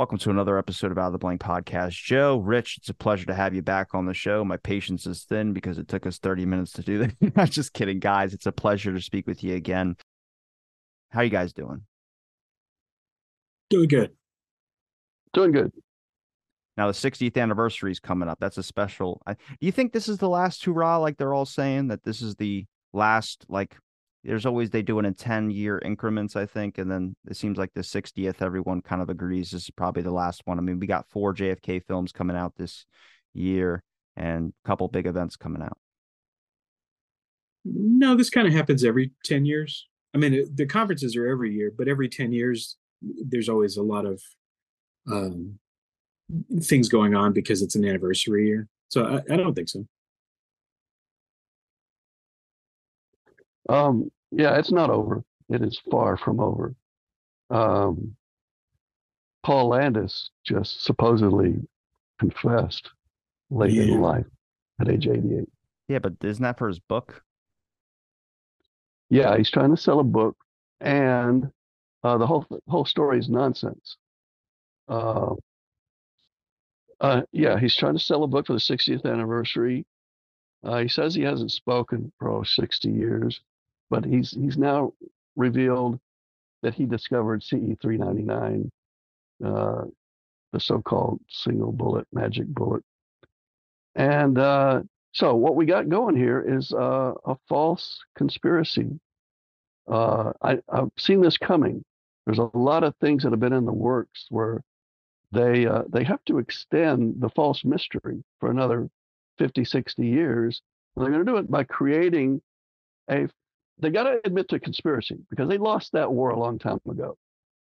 Welcome to another episode of Out of the Blank podcast. Joe, Rich, it's a pleasure to have you back on the show. My patience is thin because it took us 30 minutes to do that. I'm just kidding, guys. It's a pleasure to speak with you again. How are you guys doing? Doing good. Doing good. Now the 60th anniversary is coming up. That's a special. I, do you think this is the last hurrah? Like they're all saying that this is the last like there's always they do it in 10 year increments i think and then it seems like the 60th everyone kind of agrees this is probably the last one i mean we got four jfk films coming out this year and a couple big events coming out No, this kind of happens every 10 years. I mean, it- the conferences are every year, but every 10 years, there's always a lot of um, things going on because it's an anniversary year. So I, I don't think so. Um, yeah, it's not over. It is far from over. Um, Paul Landis just supposedly confessed late Yeah. in life at age 88. yeah but isn't that for his book Yeah, he's trying to sell a book, and uh, the whole whole story is nonsense. Uh, uh, yeah, he's trying to sell a book for the 60th anniversary. Uh, he says he hasn't spoken for oh, 60 years, but he's he's now revealed that he discovered CE 399, uh, the so-called single bullet magic bullet. And uh, so what we got going here is uh, a false conspiracy. Uh, I, I've seen this coming. There's a lot of things that have been in the works where they uh, they have to extend the false mystery for another 50, 60 years. And they're going to do it by creating a. They got to admit to conspiracy because they lost that war a long time ago.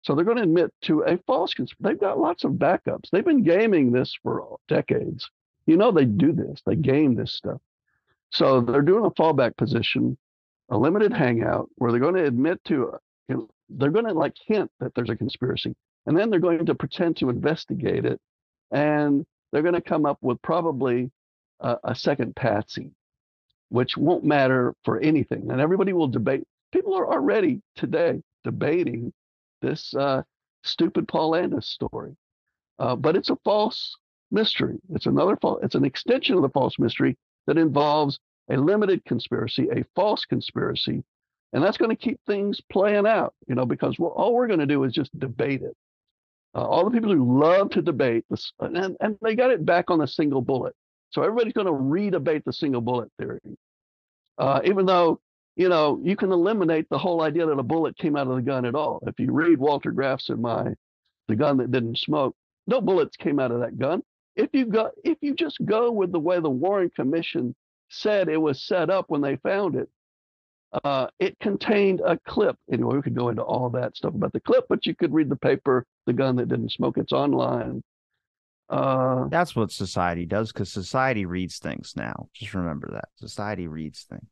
So they're going to admit to a false conspiracy. They've got lots of backups. They've been gaming this for decades. You know they do this. They game this stuff. So they're doing a fallback position, a limited hangout where they're going to admit to, uh, you know, they're going to like hint that there's a conspiracy, and then they're going to pretend to investigate it, and they're going to come up with probably a, a second patsy, which won't matter for anything, and everybody will debate. People are already today debating this uh, stupid Paul Landis story, uh, but it's a false mystery. It's another false. It's an extension of the false mystery that involves a limited conspiracy, a false conspiracy, and that's going to keep things playing out. You know, because we're, all we're going to do is just debate it. Uh, all the people who love to debate this, and, and they got it back on the single bullet. So everybody's going to re-debate the single bullet theory, uh, even though you know you can eliminate the whole idea that a bullet came out of the gun at all. If you read Walter Graf's in my "The Gun That Didn't Smoke," no bullets came out of that gun if you go if you just go with the way the Warren Commission said it was set up when they found it, uh, it contained a clip. Anyway, we could go into all that stuff about the clip, but you could read the paper, "The Gun That Didn't Smoke." It's online. Uh, that's what society does because society reads things now just remember that society reads things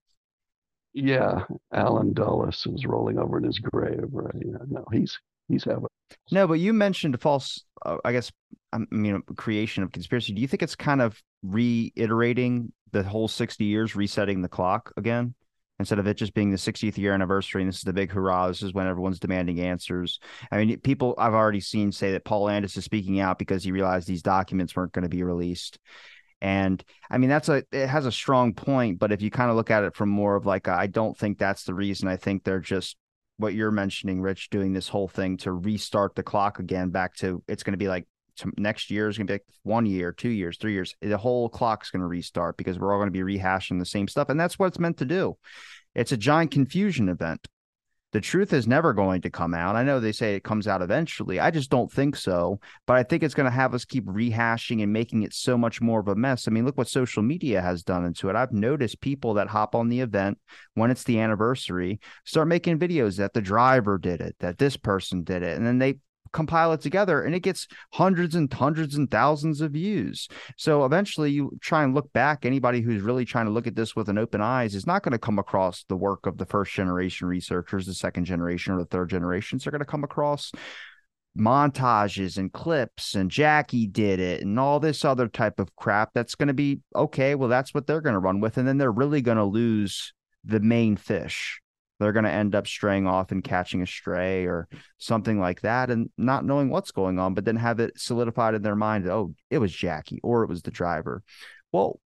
yeah, Alan Dulles is rolling over in his grave, right? Yeah, no, he's he's having. No, but you mentioned a false, uh, I guess, I mean, creation of conspiracy. Do you think it's kind of reiterating the whole 60 years, resetting the clock again? Instead of it just being the 60th year anniversary and this is the big hurrah, this is when everyone's demanding answers. I mean, people I've already seen say that Paul Landis is speaking out because he realized these documents weren't going to be released. And I mean, that's a, it has a strong point, but if you kind of look at it from more of like, I don't think that's the reason. I think they're just what you're mentioning, Rich, doing this whole thing to restart the clock again back to it's going to be like next year is going to be like one year, two years, three years. The whole clock's going to restart because we're all going to be rehashing the same stuff. And that's what it's meant to do. It's a giant confusion event. The truth is never going to come out. I know they say it comes out eventually. I just don't think so. But I think it's going to have us keep rehashing and making it so much more of a mess. I mean, look what social media has done into it. I've noticed people that hop on the event when it's the anniversary start making videos that the driver did it, that this person did it. And then they compile it together and it gets hundreds and hundreds and thousands of views. So eventually you try and look back. Anybody who's really trying to look at this with an open eyes is not going to come across the work of the first generation researchers, the second generation or the third generations. They're going to come across montages and clips and Jackie did it and all this other type of crap that's going to be okay well that's what they're going to run with and then they're really going to lose the main fish they're going to end up straying off and catching a stray or something like that and not knowing what's going on, but then have it solidified in their mind. Oh, it was Jackie or it was the driver. Well,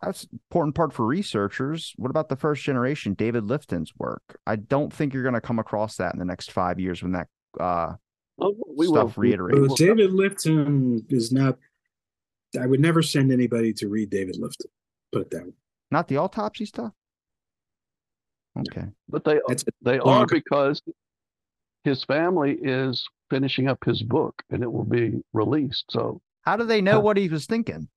that's important part for researchers. What about the first generation, David Lifton's work? I don't think you're going to come across that in the next five years when that uh, Oh, we stuff will. reiterates. Well, David Lifton is not. I would never send anybody to read David Lifton. Put it that way. Not the autopsy stuff. Okay. But they That's they long- are because his family is finishing up his book and it will be released. So How do they know Huh. what he was thinking?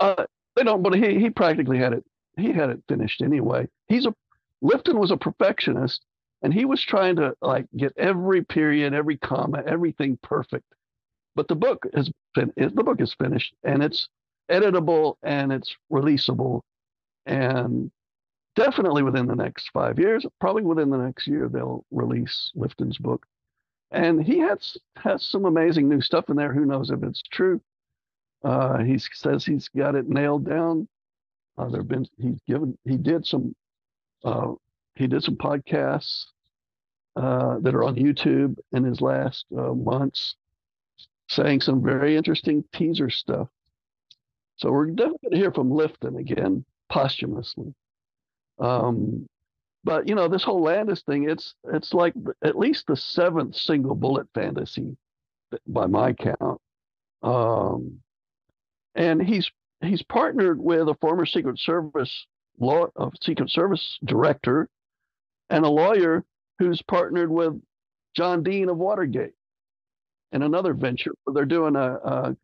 uh they don't but he he practically had it he had it finished anyway. He's a Lifton was a perfectionist and he was trying to like get every period, every comma, everything perfect. But the book has been the book is finished and it's editable and it's releasable and definitely within the next five years, probably within the next year, they'll release Lifton's book. And he has has some amazing new stuff in there. Who knows if it's true? Uh, he says he's got it nailed down. Uh, there've been he's given he did some uh, he did some podcasts uh, that are on YouTube in his last uh, months, saying some very interesting teaser stuff. So we're definitely going to hear from Lifton again posthumously. Um, but you know, this whole Landis thing, it's it's like at least the seventh single bullet fantasy by my count. Um, and he's he's partnered with a former Secret Service law uh, Secret Service director and a lawyer who's partnered with John Dean of Watergate in another venture where they're doing a, a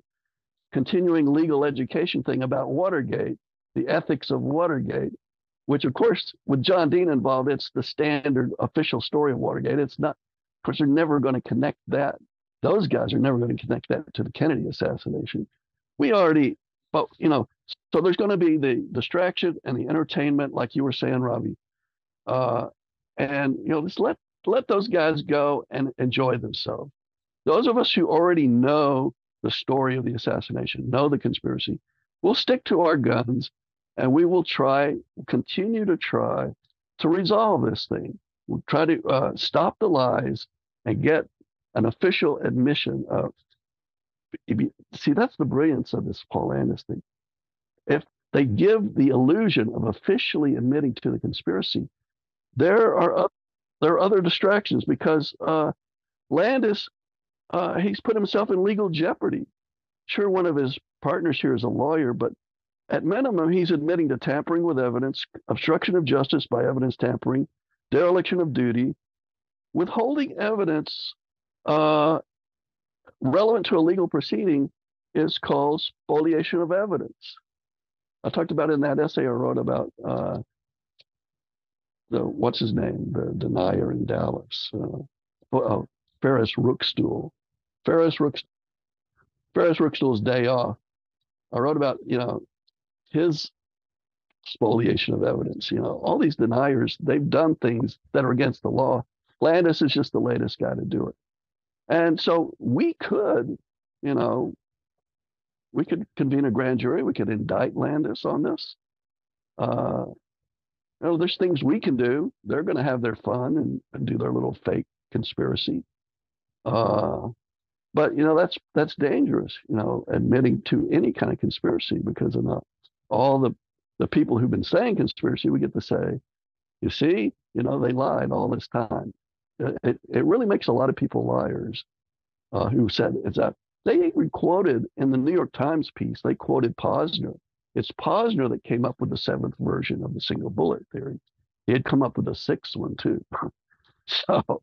continuing legal education thing about Watergate, the ethics of Watergate which of course with John Dean involved, it's the standard official story of Watergate. It's not, of course, they're never going to connect that. Those guys are never going to connect that to the Kennedy assassination. We already, but you know, so there's going to be the distraction and the entertainment, like you were saying, Robbie. Uh, and you know, just let let those guys go and enjoy themselves. Those of us who already know the story of the assassination, know the conspiracy, we'll stick to our guns and we will try, continue to try to resolve this thing. We'll try to uh, stop the lies and get an official admission of. See, that's the brilliance of this Paul Landis thing. If they give the illusion of officially admitting to the conspiracy, there are oth- there are other distractions because uh, Landis uh, he's put himself in legal jeopardy. Sure, one of his partners here is a lawyer, but at minimum, he's admitting to tampering with evidence, obstruction of justice by evidence tampering, dereliction of duty, withholding evidence uh, relevant to a legal proceeding is called spoliation of evidence. I talked about in that essay I wrote about uh, the what's his name, the denier in Dallas, uh, uh, Farris Rookstool. Ferris Rook, Ferris Rookstool's day off. I wrote about you know his spoliation of evidence. You know, all these deniers, they've done things that are against the law. Landis is just the latest guy to do it. And so we could, you know, we could convene a grand jury. We could indict Landis on this. Uh, you know, there's things we can do. They're going to have their fun and, and do their little fake conspiracy. Uh, but you know, that's that's dangerous. You know, admitting to any kind of conspiracy because of not all the the people who've been saying conspiracy, we get to say, you see, you know, they lied all this time. It, it really makes a lot of people liars uh, who said it's that they even quoted in the New York Times piece, they quoted Posner. It's Posner that came up with the seventh version of the single bullet theory. He had come up with a sixth one too. so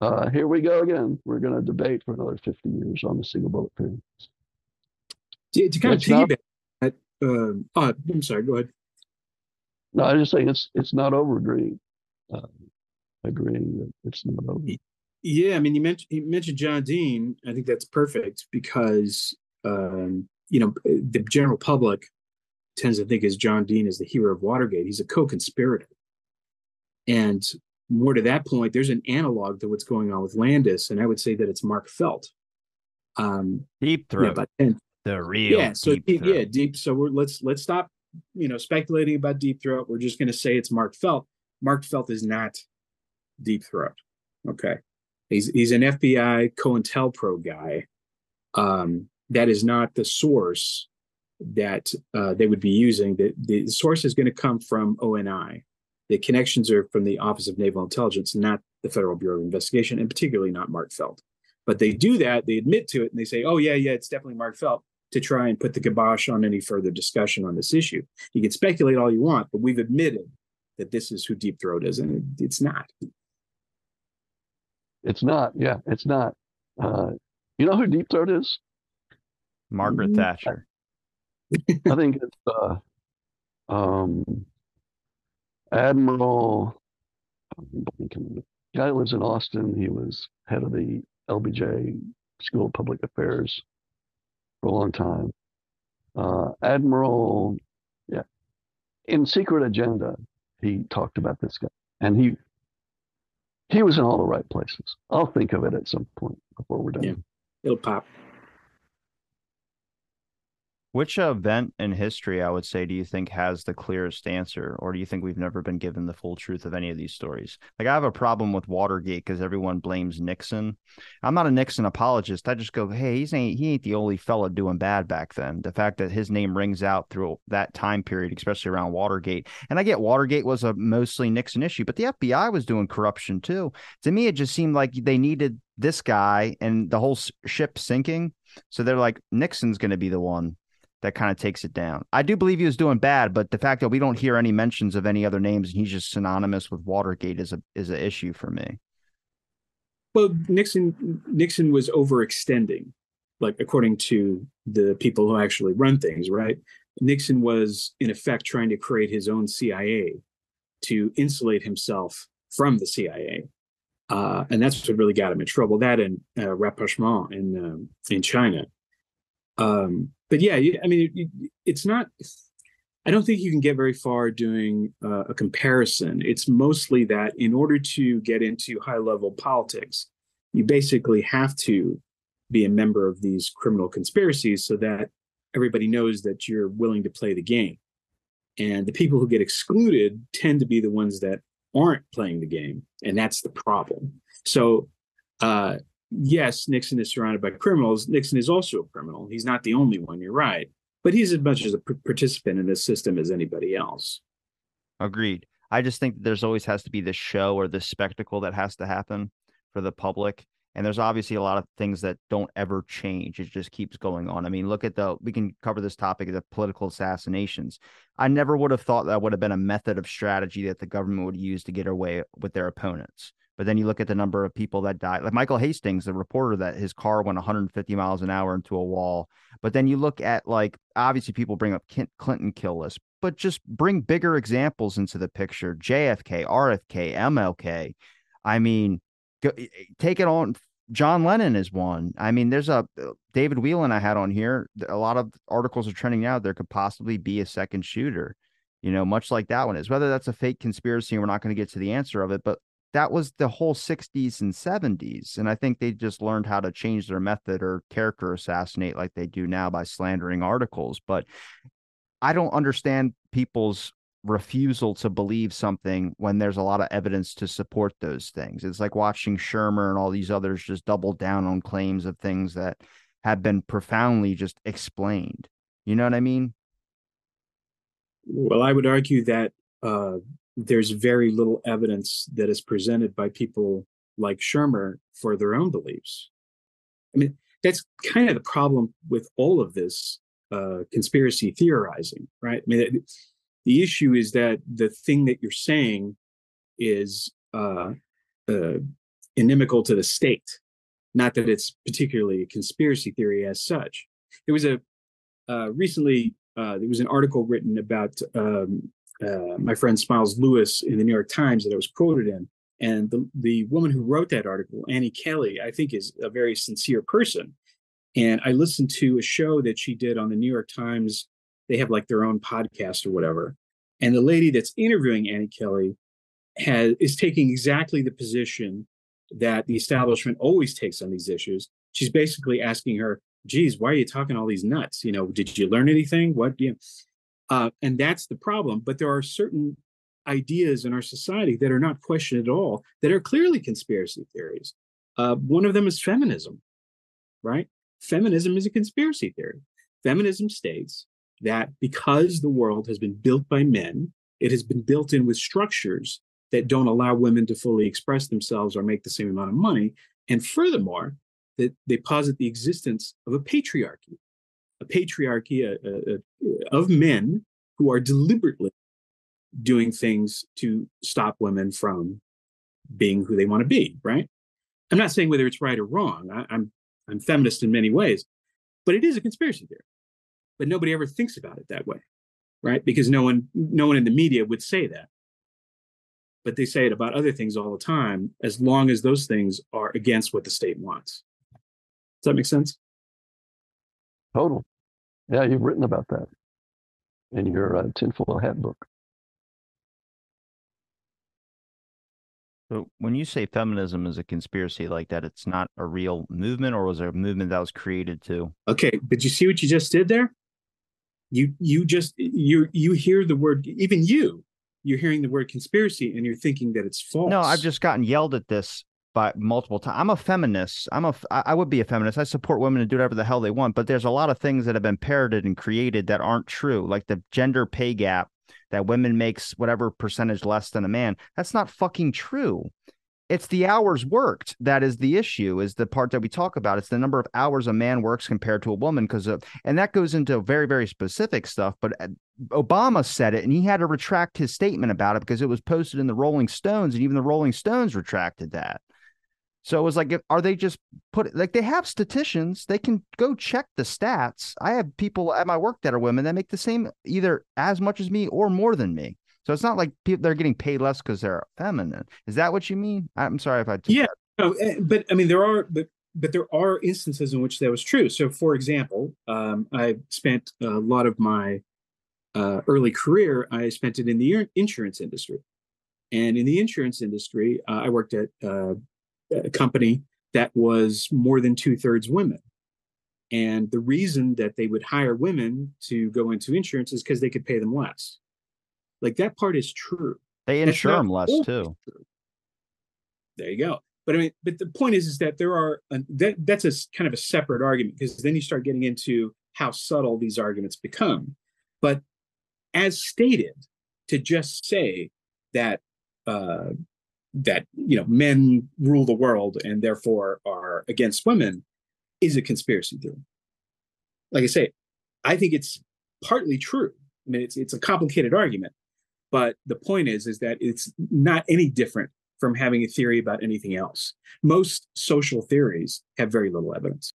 uh, here we go again. We're going to debate for another 50 years on the single bullet theory. To, to kind It's of piggyback um, oh, I'm sorry, go ahead. No, I'm just saying it's it's not over agreeing. Uh, agreeing that it's not over. Yeah, I mean, you mentioned you mentioned John Dean. I think that's perfect because um, you know the general public tends to think as John Dean is the hero of Watergate. He's a co-conspirator, and more to that point, there's an analog to what's going on with Landis, and I would say that it's Mark Felt. Um, Deep yeah, about 10, the real yeah so deep yeah deep so we're let's let's stop you know speculating about deep throat we're just going to say it's mark felt Mark Felt is not Deep Throat. Okay, he's he's an FBI COINTELPRO guy. Um, that is not the source that uh, they would be using. The, the source is going to come from ONI. The connections are from the Office of Naval Intelligence, not the Federal Bureau of Investigation, and particularly not Mark Felt. But they do that, they admit to it, and they say, oh, yeah, yeah, it's definitely Mark Felt to try and put the kibosh on any further discussion on this issue. You can speculate all you want, but we've admitted that this is who Deep Throat is, and it, it's not. It's not. Yeah, it's not. Uh, you know who Deep Throat is? Margaret mm-hmm. Thatcher. I think it's uh, um, Admiral. Guy lives in Austin. He was head of the LBJ School of Public Affairs for a long time. Uh, Admiral, yeah, in Secret Agenda, he talked about this guy, and he he was in all the right places. I'll think of it at some point before we're done. Yeah, it'll pop. Which event in history, I would say, do you think has the clearest answer, or do you think we've never been given the full truth of any of these stories? Like, I have a problem with Watergate because everyone blames Nixon. I'm not a Nixon apologist. I just go, hey, he's ain't he ain't the only fella doing bad back then. The fact that his name rings out through that time period, especially around Watergate, and I get Watergate was a mostly Nixon issue, but the FBI was doing corruption too. To me, it just seemed like they needed this guy and the whole ship sinking. So they're like, Nixon's going to be the one that kind of takes it down. I do believe he was doing bad, but the fact that we don't hear any mentions of any other names and he's just synonymous with Watergate is a is an issue for me. Well, Nixon Nixon was overextending, like according to the people who actually run things, right? Nixon was in effect trying to create his own CIA to insulate himself from the CIA. Uh, and that's what really got him in trouble. That and uh, rapprochement in um, in China. Um, but yeah, I mean, it, it's not. I don't think you can get very far doing uh, a comparison. It's mostly that in order to get into high level politics, you basically have to be a member of these criminal conspiracies so that everybody knows that you're willing to play the game. And the people who get excluded tend to be the ones that aren't playing the game. And that's the problem. So, uh, yes, Nixon is surrounded by criminals. Nixon is also a criminal. He's not the only one. You're right, but he's as much as a participant in this system as anybody else. Agreed. I just think there's always has to be this show or this spectacle that has to happen for the public. And there's obviously a lot of things that don't ever change. It just keeps going on. I mean, look at the, we can cover this topic of political assassinations. I never would have thought that would have been a method of strategy that the government would use to get away with their opponents. But then you look at the number of people that died, like Michael Hastings, the reporter that his car went 150 miles an hour into a wall. But then you look at like obviously people bring up Clinton kill list, but just bring bigger examples into the picture. JFK, RFK, MLK. I mean, go, eh, eh, take it on. John Lennon is one. I mean, there's a uh, David Whelan I had on here. A lot of articles are trending now. There could possibly be a second shooter you know, much like that one is. Whether that's a fake conspiracy, we're not going to get to the answer of it, but that was the whole 60s and 70s and i think they just learned how to change their method or character assassinate like they do now by slandering articles but i don't understand people's refusal to believe something when there's a lot of evidence to support those things. It's like watching shermer and all these others just double down on claims of things that have been profoundly just explained. You know what i mean? Well i would argue that uh, there's very little evidence that is presented by people like Shermer for their own beliefs. I mean, that's kind of the problem with all of this uh, conspiracy theorizing, right? I mean, the issue is that the thing that you're saying is uh, uh, inimical to the state, not that it's particularly a conspiracy theory as such. There was a uh, recently uh, there was an article written about um, uh, my friend Smiles Lewis in the New York Times that I was quoted in. And the, the woman who wrote that article, Annie Kelly, I think is a very sincere person. And I listened to a show that she did on the New York Times. They have like their own podcast or whatever. And the lady that's interviewing Annie Kelly has is taking exactly the position that the establishment always takes on these issues. She's basically asking her, geez, why are you talking all these nuts? You know, did you learn anything? What you? Uh, and that's the problem. But there are certain ideas in our society that are not questioned at all, that are clearly conspiracy theories. Uh, one of them is feminism, right? Feminism is a conspiracy theory. Feminism states that because the world has been built by men, it has been built in with structures that don't allow women to fully express themselves or make the same amount of money. And furthermore, that they posit the existence of a patriarchy, a patriarchy a, a, of men who are deliberately doing things to stop women from being who they want to be, right? I'm not saying whether it's right or wrong. I, I'm I'm feminist in many ways, but it is a conspiracy theory. But nobody ever thinks about it that way, right? Because no one no one in the media would say that. But they say it about other things all the time, as long as those things are against what the state wants. Does that make sense? Total. Yeah, you've written about that in your uh, tinfoil hat book. So when you say feminism is a conspiracy like that, it's not a real movement, or was it a movement that was created to? Okay, but you see what you just did there? You you just you you hear the word even you you're hearing the word conspiracy and you're thinking that it's false. No, I've just gotten yelled at this by multiple times. I'm a feminist. I'm a I would be a feminist. I support women to do whatever the hell they want, but there's a lot of things that have been parroted and created that aren't true, like the gender pay gap that women makes whatever percentage less than a man. That's not fucking true. It's the hours worked that is the issue. Is the part that we talk about. It's the number of hours a man works compared to a woman, because and that goes into very very specific stuff. But uh, Obama said it, and he had to retract his statement about it because it was posted in the Rolling Stones, and even the Rolling Stones retracted that. So it was like, are they just put like they have statisticians? They can go check the stats. I have people at my work that are women that make the same either as much as me or more than me. So it's not like people they're getting paid less because they're feminine. Is that what you mean? I'm sorry if I yeah, no, eh, but I mean there are but but there are instances in which that was true. So for example, um, I spent a lot of my uh, early career I spent it in the insurance industry, and in the insurance industry uh, I worked at uh, company that was more than two thirds women. And the reason that they would hire women to go into insurance is because they could pay them less. Like that part is true. They insure them less too. True. There you go. But I mean, but the point is, is that there are uh, that that's a kind of a separate argument because then you start getting into how subtle these arguments become. But as stated, to just say that uh, that you know men rule the world and therefore are against women is a conspiracy theory. Like I say, I think it's partly true. I mean, it's it's a complicated argument, but the point is is that it's not any different from having a theory about anything else. Most social theories have very little evidence.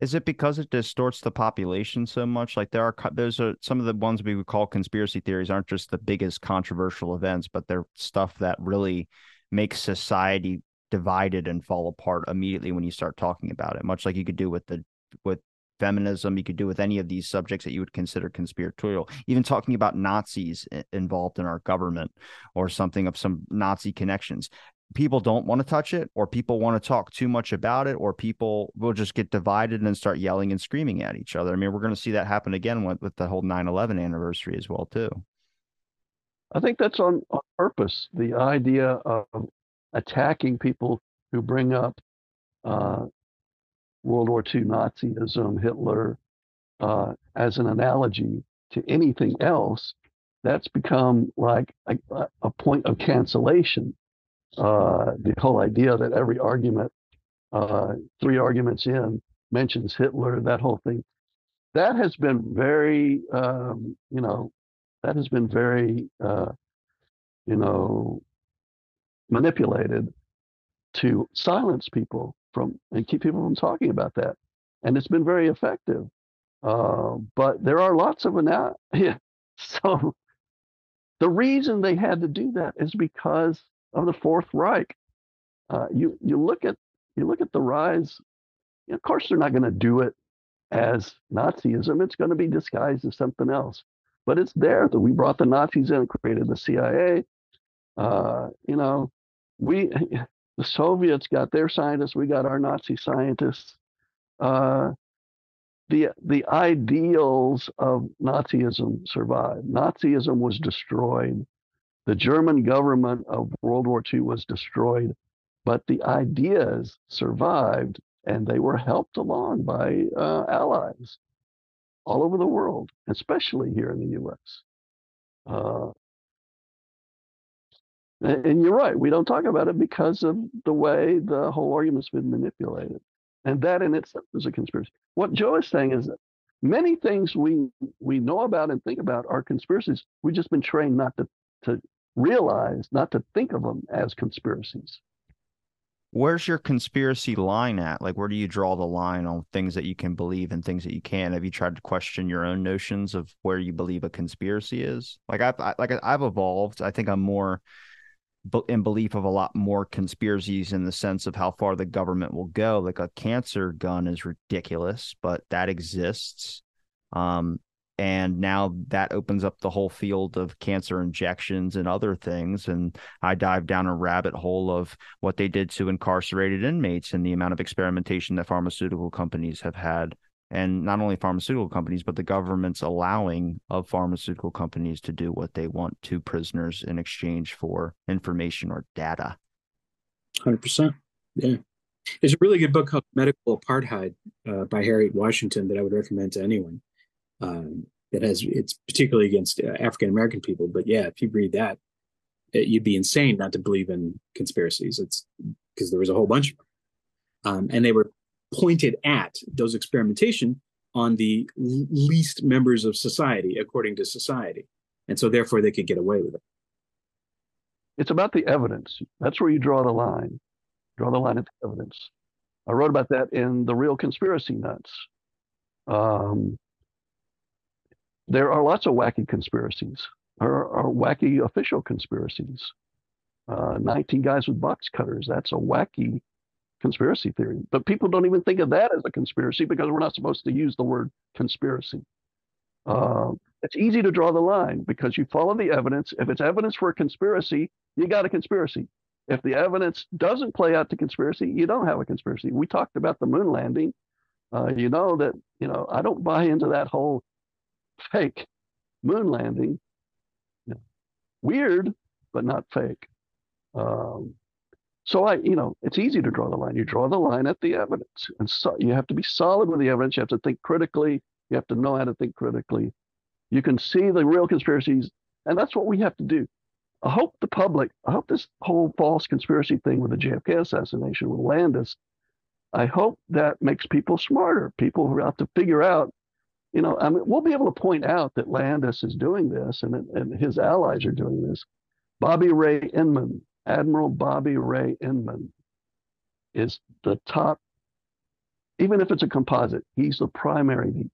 Is it because it distorts the population so much? Like there are those are some of the ones we would call conspiracy theories aren't just the biggest controversial events, but they're stuff that really makes society divided and fall apart immediately when you start talking about it much like you could do with the with feminism you could do with any of these subjects that you would consider conspiratorial. Even talking about nazis involved in our government or something of some nazi connections. People don't want to touch it or people want to talk too much about it or people will just get divided and start yelling and screaming at each other. I mean we're going to see that happen again with, with the whole 9-11 anniversary as well too I think that's on, on purpose. The idea of attacking people who bring up uh, World War II Nazism, Hitler, uh, as an analogy to anything else, that's become like a, a point of cancellation. Uh, the whole idea that every argument, uh, three arguments in, mentions Hitler, that whole thing, that has been very, um, you know, that has been very, uh, you know, manipulated to silence people from and keep people from talking about that. And it's been very effective. Uh, but there are lots of them now. Yeah. So the reason they had to do that is because of the Fourth Reich. Uh, you you look at you look at the rise. Of course, they're not going to do it as Nazism. It's going to be disguised as something else but it's there that we brought the Nazis in, created the CIA. Uh, you know, we the Soviets got their scientists, we got our Nazi scientists. Uh, the the ideals of Nazism survived. Nazism was destroyed. The German government of World War II was destroyed, but the ideas survived and they were helped along by uh, allies all over the world, especially here in the US. Uh, and you're right, we don't talk about it because of the way the whole argument's been manipulated. And that in itself is a conspiracy. What Joe is saying is that many things we we know about and think about are conspiracies. We've just been trained not to to realize, not to think of them as conspiracies. Where's your conspiracy line at? Like, where do you draw the line on things that you can believe and things that you can't? Have you tried to question your own notions of where you believe a conspiracy is? Like I've I, like I've evolved. I think I'm more in belief of a lot more conspiracies in the sense of how far the government will go. Like a cancer gun is ridiculous, but that exists. Um, and now that opens up the whole field of cancer injections and other things. And I dive down a rabbit hole of what they did to incarcerated inmates and the amount of experimentation that pharmaceutical companies have had and not only pharmaceutical companies, but the government's allowing of pharmaceutical companies to do what they want to prisoners in exchange for information or data. 100%. Yeah. There's a really good book called Medical Apartheid uh, by Harriet Washington that I would recommend to anyone. Um, has it's particularly against uh, African American people. But yeah, if you read that, it, you'd be insane not to believe in conspiracies. It's because there was a whole bunch of them, um, and they were pointed at those experimentation on the least members of society according to society. And so therefore they could get away with it. It's about the evidence. That's where you draw the line. Draw the line at the evidence. I wrote about that in the real conspiracy nuts. Um, there are lots of wacky conspiracies there are wacky official conspiracies uh, 19 guys with box cutters that's a wacky conspiracy theory. But people don't even think of that as a conspiracy because we're not supposed to use the word conspiracy. Uh, it's easy to draw the line because you follow the evidence. If it's evidence for a conspiracy, you got a conspiracy. If the evidence doesn't play out to conspiracy, you don't have a conspiracy. We talked about the moon landing. Uh, you know that you know I don't buy into that whole fake moon landing. Weird, but not fake. Um, so I, you know, it's easy to draw the line. You draw the line at the evidence, and so you have to be solid with the evidence. You have to think critically. You have to know how to think critically. You can see the real conspiracies, and that's what we have to do. I hope the public, I hope this whole false conspiracy thing with the JFK assassination will land us. I hope that makes people smarter. People who have to figure out, you know, I mean, we'll be able to point out that Landis is doing this and, and his allies are doing this. Bobby Ray Inman, Admiral Bobby Ray Inman is the top, even if it's a composite, he's the primary.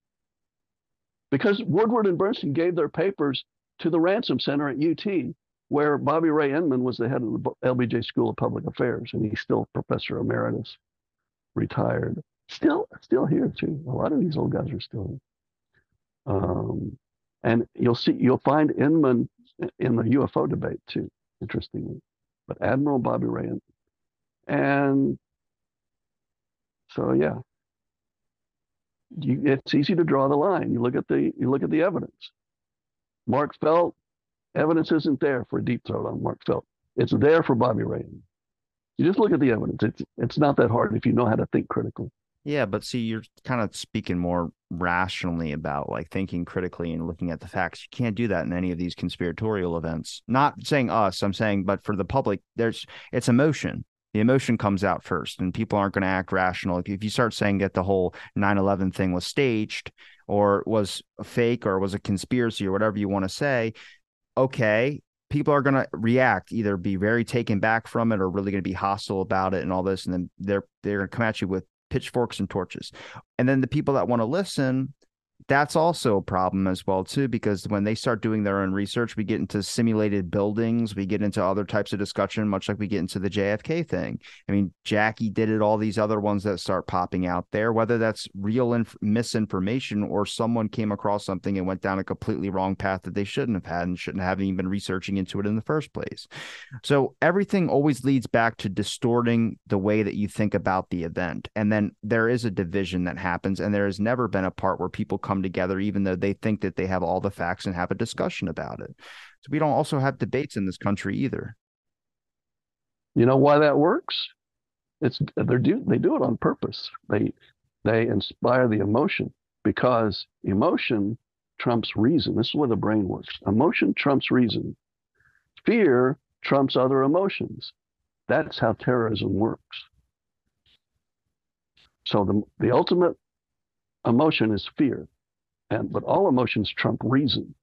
Because Woodward and Bernstein gave their papers to the Ransom Center at UT, where Bobby Ray Inman was the head of the LBJ School of Public Affairs, and he's still professor emeritus, retired. Still, still here too. A lot of these old guys are still here. Um, and you'll see, you'll find Inman in the UFO debate too. Interestingly, but Admiral Bobby Rand. And so, yeah, you, it's easy to draw the line. You look at the you look at the evidence. Mark Felt, evidence isn't there for a deep throat on Mark Felt. It's there for Bobby Rand. You just look at the evidence. It's it's not that hard if you know how to think critically. Yeah, but see, you're kind of speaking more rationally about like thinking critically and looking at the facts. You can't do that in any of these conspiratorial events. Not saying us, I'm saying, but for the public, there's it's emotion. The emotion comes out first, and people aren't going to act rational. If, if you start saying that the whole 9 11 thing was staged or was fake or was a conspiracy or whatever you want to say, okay, people are going to react either be very taken back from it or really going to be hostile about it and all this and then they're they're going to come at you with pitchforks and torches. And then the people that want to listen, that's also a problem as well too because when they start doing their own research we get into simulated buildings we get into other types of discussion much like we get into the jfk thing. I mean jackie did it all these other ones that start popping out there whether that's real inf- misinformation or someone came across something and went down a completely wrong path that they shouldn't have had and shouldn't have even been researching into it in the first place. So everything always leads back to distorting the way that you think about the event. And then there is a division that happens and there has never been a part where people come come together, even though they think that they have all the facts and have a discussion about it. So we don't also have debates in this country either. You know why that works? It's they do they do it on purpose. They they inspire the emotion because emotion trumps reason. This is where the brain works. Emotion trumps reason. Fear trumps other emotions. That's how terrorism works. So the the ultimate emotion is fear. And but all emotions trump reason.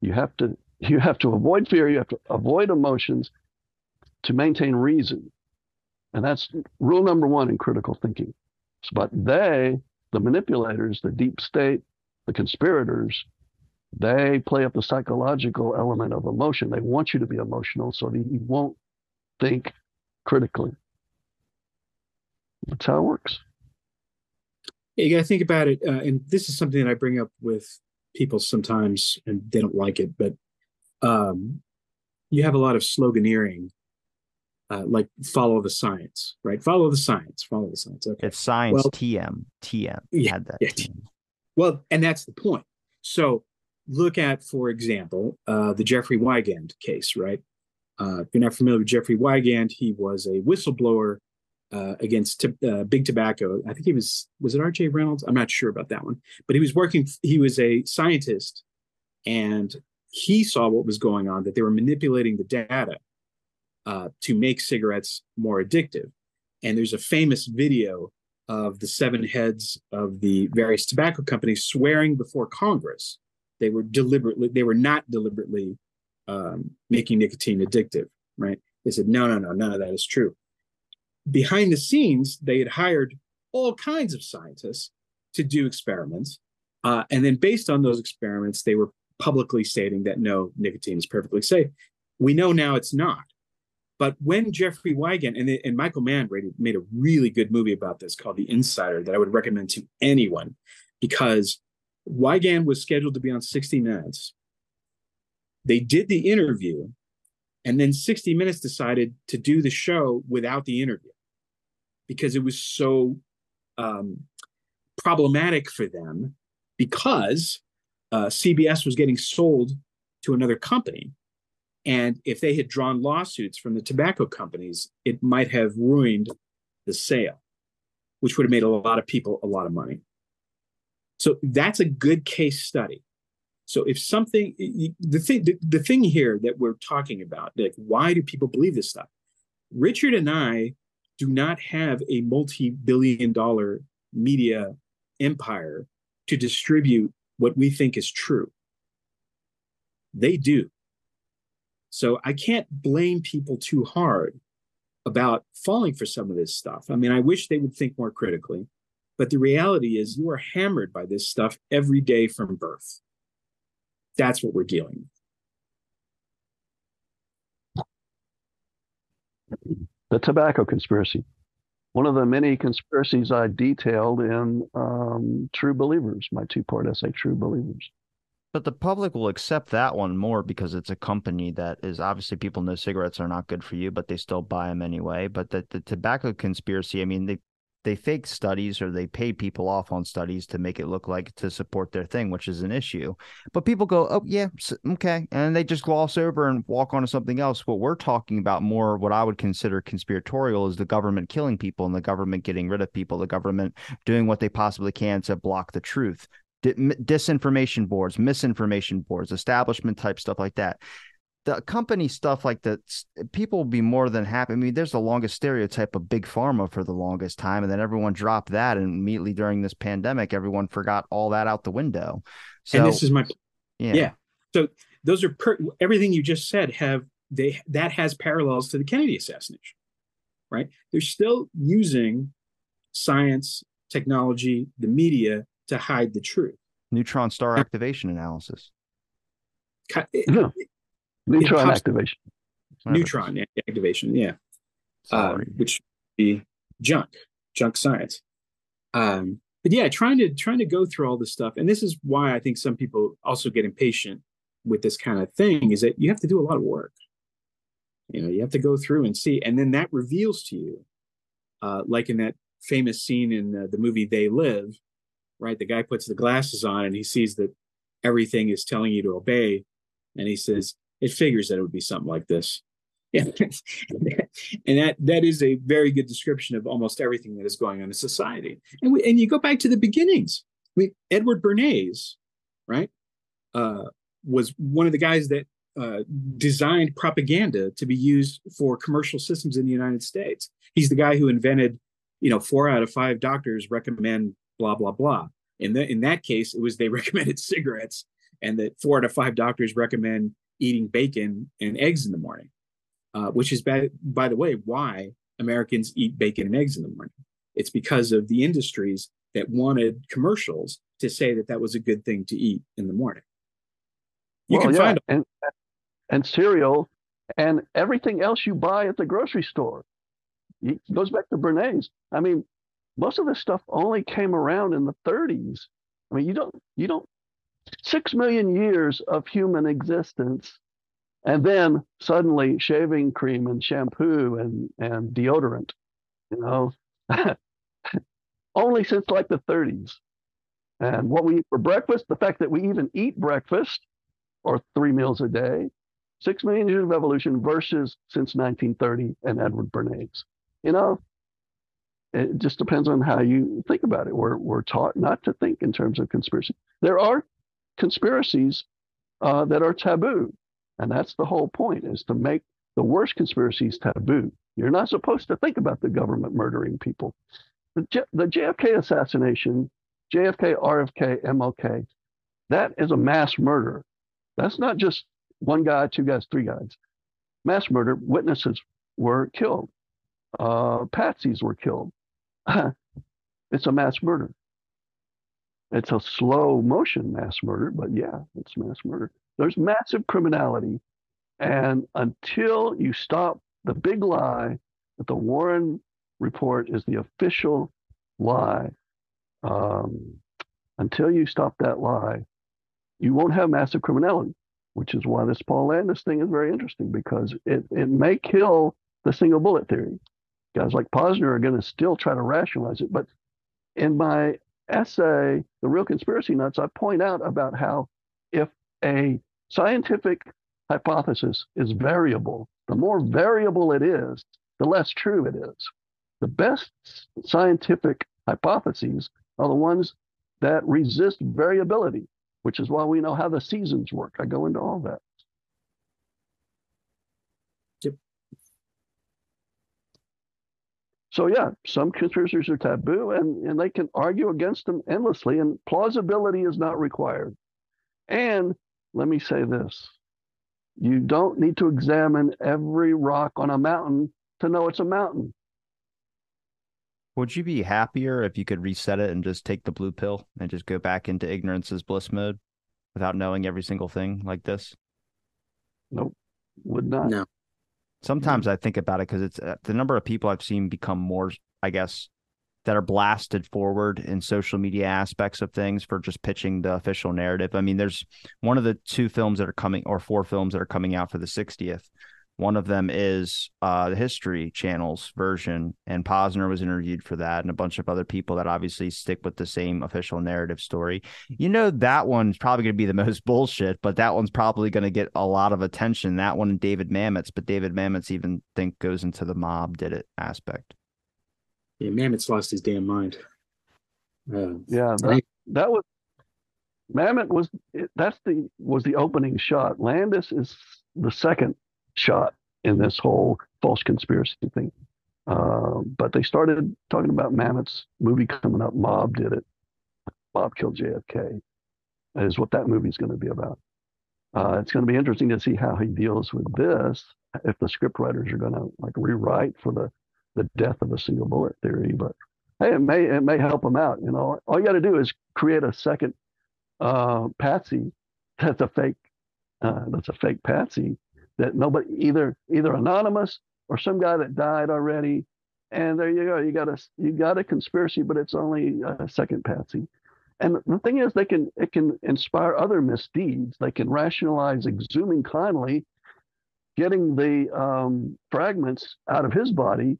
You have to you have to avoid fear, you have to avoid emotions to maintain reason. And that's rule number one in critical thinking. But they, the manipulators, the deep state, the conspirators, they play up the psychological element of emotion. They want you to be emotional so that you won't think critically. That's how it works. Yeah, you got to think about it. Uh, and this is something that I bring up with people sometimes, and they don't like it, but um, you have a lot of sloganeering uh, like follow the science, right? Follow the science, follow the science. Okay. It's science well, TM, TM. Yeah, had that. Yeah. Well, and that's the point. So look at, for example, uh, the Jeffrey Wigand case, right? Uh, if you're not familiar with Jeffrey Wigand, he was a whistleblower uh, against t- uh, big tobacco. I think he was was it R.J. Reynolds? I'm not sure about that one, but he was working. He was a scientist, and he saw what was going on that they were manipulating the data uh, to make cigarettes more addictive. And there's a famous video of the seven heads of the various tobacco companies swearing before Congress they were deliberately they were not deliberately um, making nicotine addictive. Right? They said no, no, no, none of that is true. Behind the scenes, they had hired all kinds of scientists to do experiments, uh, and then based on those experiments, they were publicly stating that no, nicotine is perfectly safe. We know now it's not. But when Jeffrey Wigand and, and Michael Mann made a really good movie about this called The Insider that I would recommend to anyone because Wigand was scheduled to be on 60 Minutes. They did the interview, and then 60 Minutes decided to do the show without the interview because it was so um, problematic for them because uh, CBS was getting sold to another company and if they had drawn lawsuits from the tobacco companies, it might have ruined the sale, which would have made a lot of people a lot of money. So that's a good case study. So if something, the thing, the, the thing here that we're talking about, like why do people believe this stuff? Richard and I do not have a multi-billion dollar media empire to distribute what we think is true. They do. So I can't blame people too hard about falling for some of this stuff. I mean, I wish they would think more critically, but the reality is you are hammered by this stuff every day from birth. That's what we're dealing with. The tobacco conspiracy. One of the many conspiracies I detailed in um, True Believers, my two part essay, True Believers. But the public will accept that one more because it's a company that is obviously people know cigarettes are not good for you, but they still buy them anyway. But the, the tobacco conspiracy, I mean, they they fake studies or they pay people off on studies to make it look like to support their thing, which is an issue. But people go, oh, yeah, okay. And they just gloss over and walk on to something else. What we're talking about more, what I would consider conspiratorial, is the government killing people and the government getting rid of people, the government doing what they possibly can to block the truth disinformation boards, misinformation boards, establishment type stuff like that. The company stuff like that, people will be more than happy. I mean, there's the longest stereotype of big pharma for the longest time, and then everyone dropped that, and immediately during this pandemic, everyone forgot all that out the window. So, and this is my, yeah. yeah. So those are per, everything you just said have they that has parallels to the Kennedy assassination, right? They're still using science, technology, the media to hide the truth. Neutron star activation analysis. no. Neutron activation. Neutron activation, yeah. Um, which be junk, junk science. Um, but yeah, trying to trying to go through all this stuff, and this is why I think some people also get impatient with this kind of thing, is that you have to do a lot of work. You know, you have to go through and see, and then that reveals to you, uh, like in that famous scene in the, the movie They Live, right? The guy puts the glasses on and he sees that everything is telling you to obey. And he says, it figures that it would be something like this. Yeah. and that that is a very good description of almost everything that is going on in society. And we, and you go back to the beginnings. Edward Bernays, right, uh, was one of the guys that uh, designed propaganda to be used for commercial systems in the United States. He's the guy who invented, you know, four out of five doctors recommend blah blah blah. In that in that case, it was they recommended cigarettes, and that four out of five doctors recommend eating bacon and eggs in the morning uh, which is, by, by the way, why Americans eat bacon and eggs in the morning. It's because of the industries that wanted commercials to say that that was a good thing to eat in the morning. You well, can yeah. find and and cereal and everything else you buy at the grocery store. It goes back to Bernays. I mean, most of this stuff only came around in the 30s. I mean, you don't you don't six million years of human existence and then suddenly shaving cream and shampoo and, and deodorant, you know, only since like the 30s. And what we eat for breakfast, the fact that we even eat breakfast or three meals a day, six million years of evolution versus since 1930 and Edward Bernays. You know, it just depends on how you think about it. We're, we're taught not to think in terms of conspiracy. There are conspiracies uh, that are taboo. And that's the whole point is to make the worst conspiracies taboo. You're not supposed to think about the government murdering people. The, J- the JFK assassination, JFK, RFK, MLK, that is a mass murder. That's not just one guy, two guys, three guys. Mass murder, witnesses were killed, uh, patsies were killed. it's a mass murder. It's a slow motion mass murder, but yeah, it's mass murder. There's massive criminality. And until you stop the big lie that the Warren report is the official lie, um, until you stop that lie, you won't have massive criminality, which is why this Paul Landis thing is very interesting because it, it may kill the single bullet theory. Guys like Posner are going to still try to rationalize it. But in my essay, The Real Conspiracy Nuts, I point out about how if a scientific hypothesis is variable. The more variable it is, the less true it is. The best scientific hypotheses are the ones that resist variability, which is why we know how the seasons work. I go into all that. So yeah, some conspiracies are taboo and, and they can argue against them endlessly, and plausibility is not required. And let me say this you don't need to examine every rock on a mountain to know it's a mountain. Would you be happier if you could reset it and just take the blue pill and just go back into ignorance is bliss mode without knowing every single thing like this? Nope, would not. No. Sometimes I think about it because it's uh, the number of people I've seen become more, I guess, that are blasted forward in social media aspects of things for just pitching the official narrative. I mean, there's one of the two films that are coming or four films that are coming out for the 60th. One of them is uh, the History Channel's version, and Posner was interviewed for that, and a bunch of other people that obviously stick with the same official narrative story. You know, that one's probably going to be the most bullshit, but that one's probably going to get a lot of attention. That one and David Mamet's, but David Mamet's even think goes into the mob did it aspect. Yeah, Mamet's lost his damn mind. Uh, yeah, that, that was Mamet was that's the was the opening shot. Landis is the second shot in this whole false conspiracy thing. Uh, but they started talking about Mamet's movie coming up. Mob did it. Mob killed JFK. Is what that movie is going to be about. Uh, it's going to be interesting to see how he deals with this. If the script writers are going to like rewrite for the the death of a single bullet theory, but hey, it may it may help him out. You know, all you got to do is create a second uh, patsy that's a fake uh, that's a fake patsy that nobody either either anonymous or some guy that died already. And there you go. You got a you got a conspiracy, but it's only a second patsy. And the thing is, they can it can inspire other misdeeds. They can rationalize exhuming Connally, getting the um, fragments out of his body,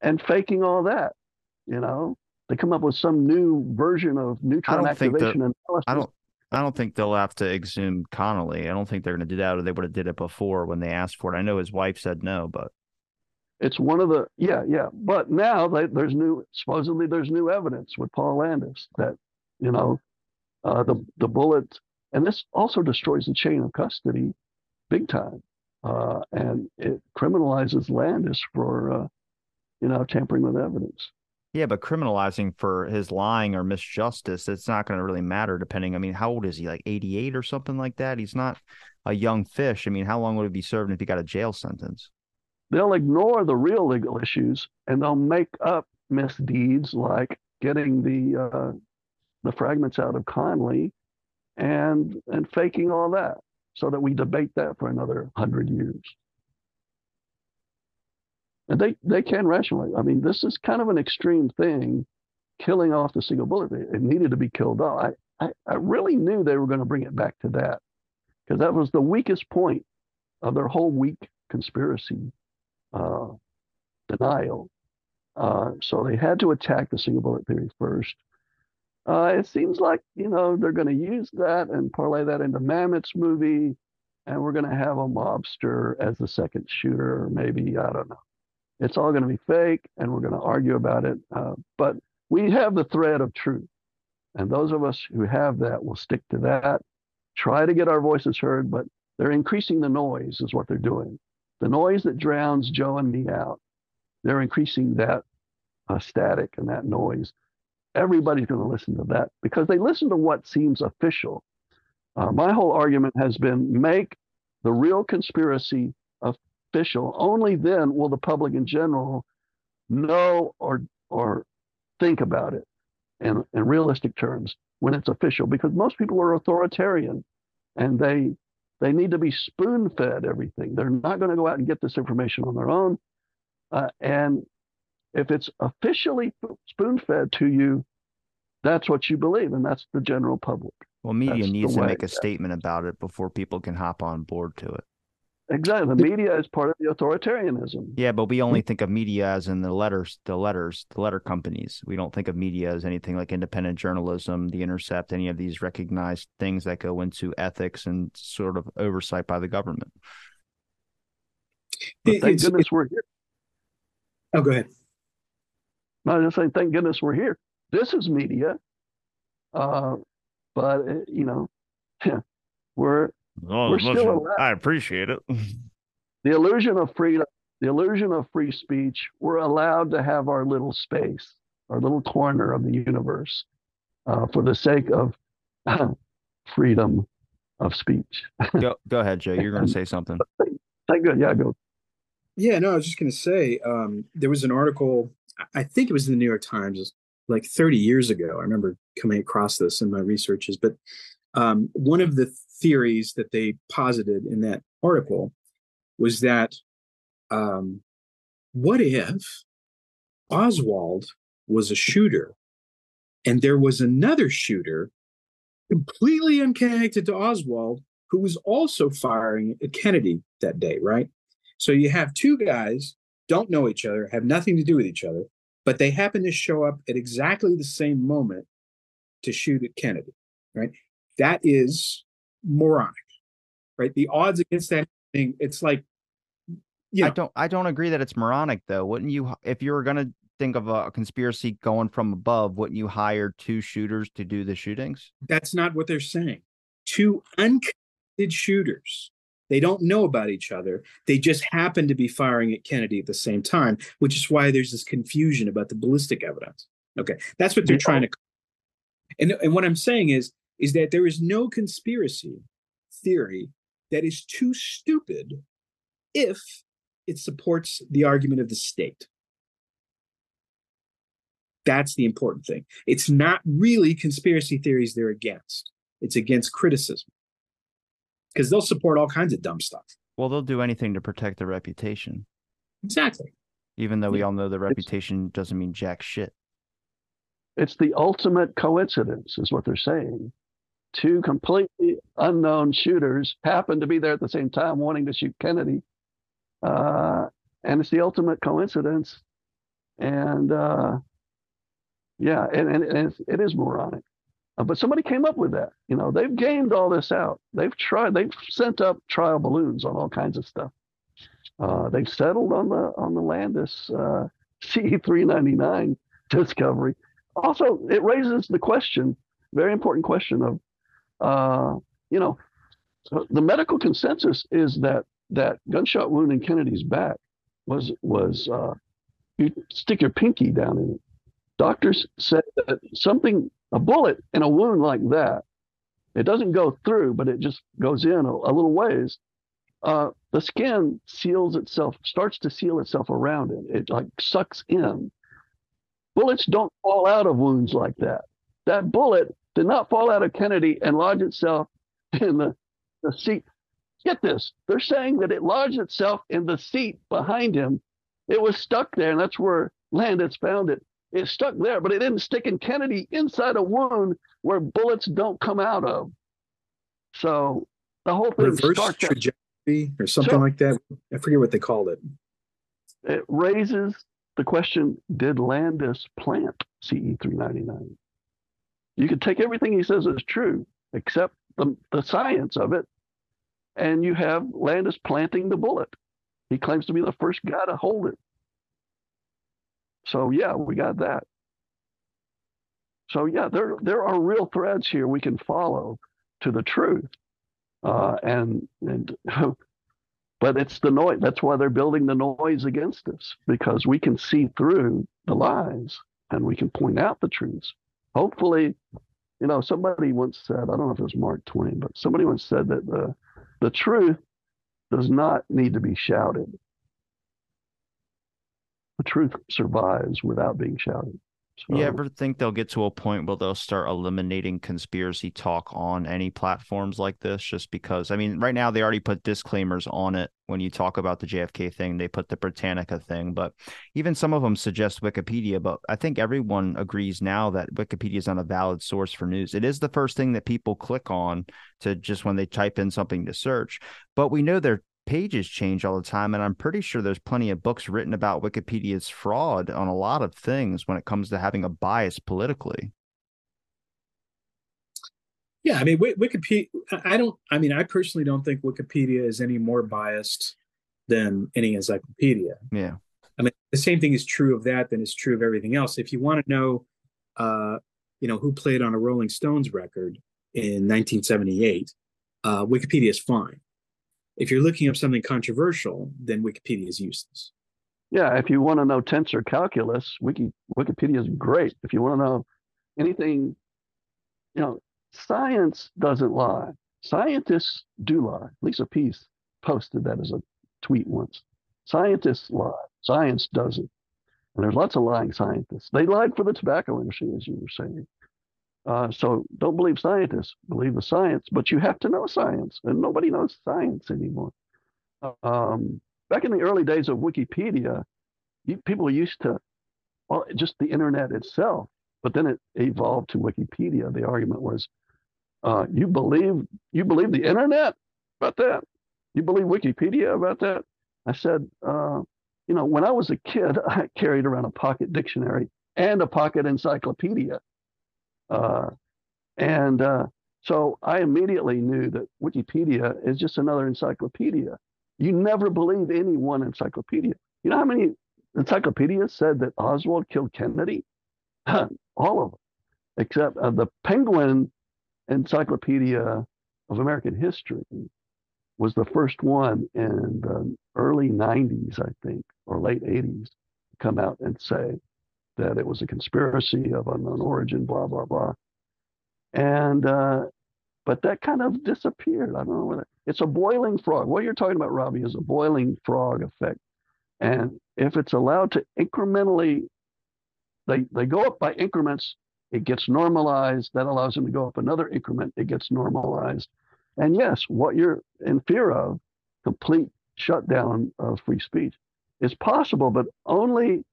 and faking all that. You know, they come up with some new version of neutron activation and I don't. I don't think they'll have to exhume Connally. I don't think they're going to do that, or they would have did it before when they asked for it. I know his wife said no, but it's one of the yeah yeah. But now they, there's new supposedly there's new evidence with Paul Landis that you know uh, the the bullet and this also destroys the chain of custody big time, uh, and it criminalizes Landis for uh, you know tampering with evidence. Yeah, but criminalizing for his lying or misjustice, it's not going to really matter depending. I mean, how old is he? Like 88 or something like that? He's not a young fish. I mean, how long would he be serving if he got a jail sentence? They'll ignore the real legal issues and they'll make up misdeeds like getting the uh, the fragments out of Connally and and faking all that so that we debate that for another hundred years. And they, they can rationalize. I mean, this is kind of an extreme thing, killing off the single bullet. It needed to be killed off. I, I, I really knew they were going to bring it back to that because that was the weakest point of their whole weak conspiracy uh, denial. Uh, so they had to attack the single bullet theory first. Uh, it seems like you know they're going to use that and parlay that into Mamet's movie, and we're going to have a mobster as the second shooter, maybe I don't know it's all going to be fake and we're going to argue about it. Uh, but we have the thread of truth. And those of us who have that will stick to that, try to get our voices heard, but they're increasing the noise, is what they're doing. The noise that drowns Joe and me out, they're increasing that uh, static and that noise. Everybody's going to listen to that because they listen to what seems official. Uh, my whole argument has been make the real conspiracy official, only then will the public in general know or or think about it in, in realistic terms when it's official because most people are authoritarian and they they need to be spoon fed everything. They're not going to go out and get this information on their own. Uh, and if it's officially spoon fed to you that's what you believe and that's the general public. Well media that's needs to make a statement about it before people can hop on board to it Exactly. The media is part of the authoritarianism. Yeah, but we only think of media as in the letters, the letters, the letter companies. We don't think of media as anything like independent journalism, The Intercept, any of these recognized things that go into ethics and sort of oversight by the government. But thank goodness we're here. Oh, go ahead. No, I just saying, thank goodness we're here. This is media, uh, but uh, you know, we're Oh, We're still I appreciate it. the illusion of freedom, the illusion of free speech, we're allowed to have our little space, our little corner of the universe uh, for the sake of freedom of speech. go, go ahead, Jay. You're going to say something. Thank good. Yeah, go. Yeah, no, I was just going to say um, there was an article, I think it was in the New York Times, like 30 years ago. I remember coming across this in my researches, but um, one of the theories that they posited in that article was that um, what if Oswald was a shooter and there was another shooter completely unconnected to Oswald who was also firing at Kennedy that day, right? So you have two guys don't know each other, have nothing to do with each other, but they happen to show up at exactly the same moment to shoot at Kennedy, right? That is moronic, right? The odds against that thing, it's like, yeah. I don't, I don't agree that it's moronic though. Wouldn't you, if you were going to think of a conspiracy going from above, wouldn't you hire two shooters to do the shootings? That's not what they're saying. Two unconnected shooters. They don't know about each other. They just happen to be firing at Kennedy at the same time, which is why there's this confusion about the ballistic evidence. Okay, that's what they're trying to. And, and what I'm saying is, is that there is no conspiracy theory that is too stupid if it supports the argument of the state. That's the important thing. It's not really conspiracy theories they're against, it's against criticism because they'll support all kinds of dumb stuff. Well, they'll do anything to protect their reputation. Exactly. Even though we all know the reputation doesn't mean jack shit. It's the ultimate coincidence, is what they're saying two completely unknown shooters happen to be there at the same time wanting to shoot Kennedy. Uh, and it's the ultimate coincidence. And uh, yeah, and, and, and it is moronic. Uh, but somebody came up with that. You know, they've gamed all this out. They've tried. They've sent up trial balloons on all kinds of stuff. Uh, they've settled on the on the Landis uh, CE three ninety nine discovery. Also, it raises the question, very important question of, uh, you know, the medical consensus is that that gunshot wound in Kennedy's back was was uh, you stick your pinky down in it. Doctors said that something, a bullet in a wound like that, it doesn't go through, but it just goes in a, a little ways. Uh, the skin seals itself, starts to seal itself around it. It like sucks in. Bullets don't fall out of wounds like that. That bullet did not fall out of Kennedy and lodge itself in the, the seat. Get this, they're saying that it lodged itself in the seat behind him. It was stuck there, and that's where Landis found it. It stuck there, but it didn't stick in Kennedy inside a wound where bullets don't come out of. So the whole thing Reverse trajectory or something So- like that. I forget what they called it. it raises the question did landis plant ce 399 you could take everything he says is true except the, the science of it and you have landis planting the bullet he claims to be the first guy to hold it so yeah we got that so yeah there there are real threads here we can follow to the truth uh, and and but it's the noise. That's why they're building the noise against us because we can see through the lies and we can point out the truths. Hopefully, you know, somebody once said, I don't know if it was Mark Twain, but somebody once said that the the truth does not need to be shouted. The truth survives without being shouted. So, You ever think they'll get to a point where they'll start eliminating conspiracy talk on any platforms like this? Just because, I mean, right now they already put disclaimers on it when you talk about the JFK thing. They put the Britannica thing, but even some of them suggest Wikipedia. But I think everyone agrees now that Wikipedia is not a valid source for news. It is the first thing that people click on to just when they type in something to search. But we know their pages change all the time and i'm pretty sure there's plenty of books written about wikipedia's fraud on a lot of things when it comes to having a bias politically Yeah, I mean, Wi- Wikipedia. I I don't. I mean, I personally don't think Wikipedia is any more biased than any encyclopedia. yeah I mean, the same thing is true of that than is true of everything else. If you want to know, uh, you know, who played on a Rolling Stones record in 1978, uh, Wikipedia is fine. If you're looking up something controversial, then Wikipedia is useless. yeah, if you want to know tensor calculus, Wiki, Wikipedia is great. If you want to know anything, you know, science doesn't lie. Scientists do lie. Lisa Pease posted that as a tweet once. Scientists lie. Science doesn't. And there's lots of lying scientists. They lied for the tobacco industry, as you were saying. Uh, so don't believe scientists, believe the science, but you have to know science, and nobody knows science anymore. Um, back in the early days of Wikipedia, you, people used to, well, just the internet itself, but then it evolved to Wikipedia. The argument was, uh, you believe you believe the internet about that? You believe Wikipedia about that? I said, uh, you know, when I was a kid, I carried around a pocket dictionary and a pocket encyclopedia. Uh, and uh, so I immediately knew that Wikipedia is just another encyclopedia. You never believe any one encyclopedia. You know how many encyclopedias said that Oswald killed Kennedy? All of them, except uh, the Penguin Encyclopedia of American History was the first one in the early 90s, I think, or late 80s, to come out and say that it was a conspiracy of unknown origin, blah, blah, blah. And, uh, but that kind of disappeared. I don't know whether it's a boiling frog. What you're talking about, Robbie, is a boiling frog effect. And if it's allowed to incrementally, they, they go up by increments, it gets normalized. That allows them to go up another increment, it gets normalized. And yes, what you're in fear of, complete shutdown of free speech, is possible, but only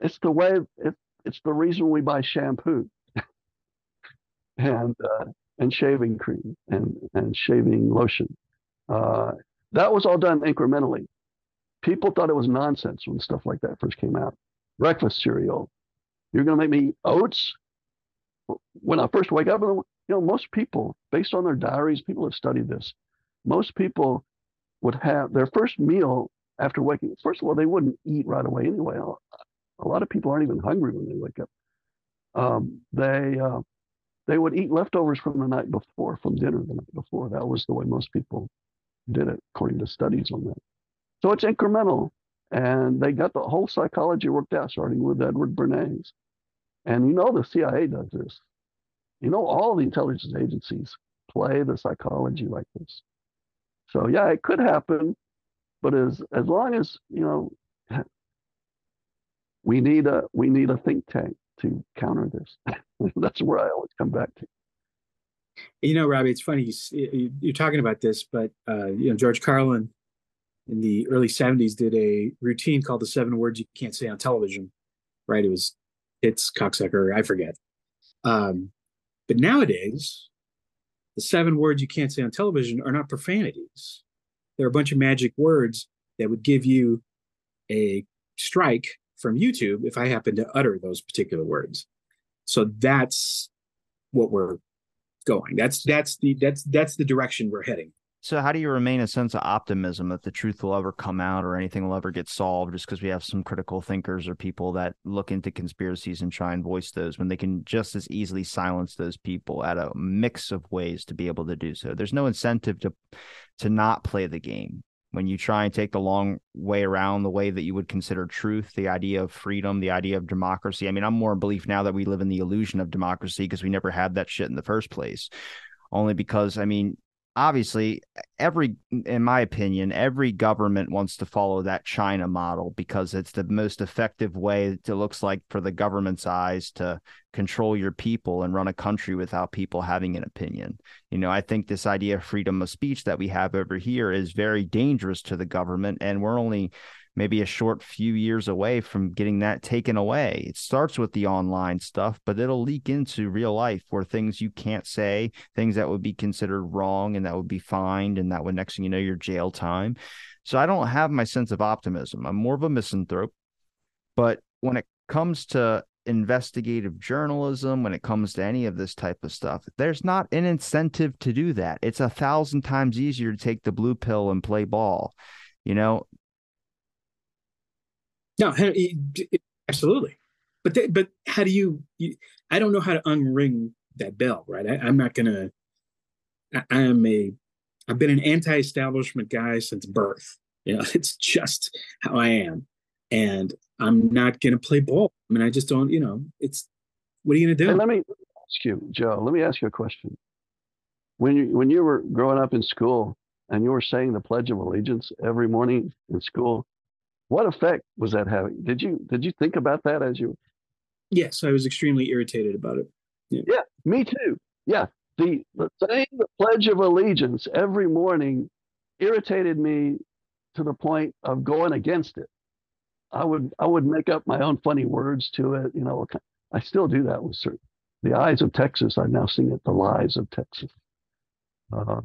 it's the way it, it's the reason we buy shampoo and uh, and shaving cream and and shaving lotion. Uh, that was all done incrementally. People thought it was nonsense when stuff like that first came out. Breakfast cereal. You're going to make me oats? when I first wake up, you know, most people, based on their diaries, people have studied this. Most people would have their first meal after waking. First of all, they wouldn't eat right away anyway. A lot of people aren't even hungry when they wake up. Um, they uh, they would eat leftovers from the night before, from dinner the night before. That was the way most people did it, according to studies on that. So it's incremental, and they got the whole psychology worked out, starting with Edward Bernays. And you know the CIA does this. You know all the intelligence agencies play the psychology like this. So yeah, it could happen, but as as long as you know, we need a we need a think tank to counter this. That's where I always come back to. You know, Robbie, it's funny you, you're talking about this, but uh, you know George Carlin in the early '70s did a routine called the seven words you can't say on television. Right? It was it's cocksucker, I forget. Um, but nowadays, the seven words you can't say on television are not profanities. They're a bunch of magic words that would give you a strike from YouTube if I happen to utter those particular words. So that's what we're going. That's that's the that's that's the direction we're heading. So, how do you remain a sense of optimism that the truth will ever come out or anything will ever get solved just because we have some critical thinkers or people that look into conspiracies and try and voice those when they can just as easily silence those people at a mix of ways to be able to do so? There's no incentive to to not play the game when you try and take the long way around the way that you would consider truth, the idea of freedom, the idea of democracy. I mean, I'm more in belief now that we live in the illusion of democracy because we never had that shit in the first place only because I mean obviously every in my opinion every government wants to follow that china model because it's the most effective way it looks like for the government's eyes to control your people and run a country without people having an opinion. You know i think this idea of freedom of speech that we have over here is very dangerous to the government and we're only maybe a short few years away from getting that taken away. It starts with the online stuff, but it'll leak into real life where things you can't say, things that would be considered wrong and that would be fined, and that would next thing you know, your jail time. So I don't have my sense of optimism. I'm more of a misanthrope. But when it comes to investigative journalism, when it comes to any of this type of stuff, there's not an incentive to do that. It's a thousand times easier to take the blue pill and play ball. You know, no, absolutely. But th- but how do you, you, I don't know how to unring that bell, right? I, am not gonna. I, I am a. I've been an anti-establishment guy since birth. You know, it's just how I am, and I'm not gonna play ball. I mean, I just don't. You know, it's what are you gonna do? Let me ask you, Joe. Let me ask you a question. When you when you were growing up in school and you were saying the Pledge of Allegiance every morning in school, what effect was that having? Did you did you think about that as you? Yes, I was extremely irritated about it. Yeah, yeah me too. Yeah, the, the saying the Pledge of Allegiance every morning irritated me to the point of going against it. I would I would make up my own funny words to it. You know, I still do that with certain. The eyes of Texas. I now sing it. The lies of Texas. Uh,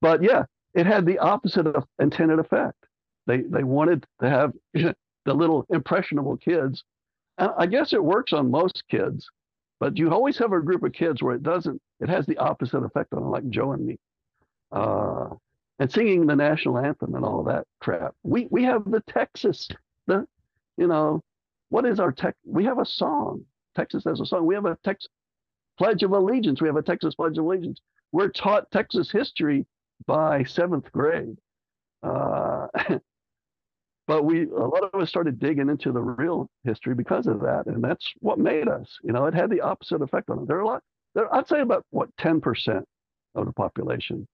but yeah, it had the opposite of intended effect. They they wanted to have the little impressionable kids. And I guess it works on most kids, but you always have a group of kids where it doesn't. It has the opposite effect on them, like Joe and me. Uh, and singing the national anthem and all that crap. We we have the Texas, the, you know, what is our tech? We have a song. Texas has a song. We have a Texas Pledge of Allegiance. We have a Texas Pledge of Allegiance. We're taught Texas history by seventh grade. Uh, but we a lot of us started digging into the real history because of that and that's what made us you know it had the opposite effect on it there are a lot there i'd say about what 10% of the population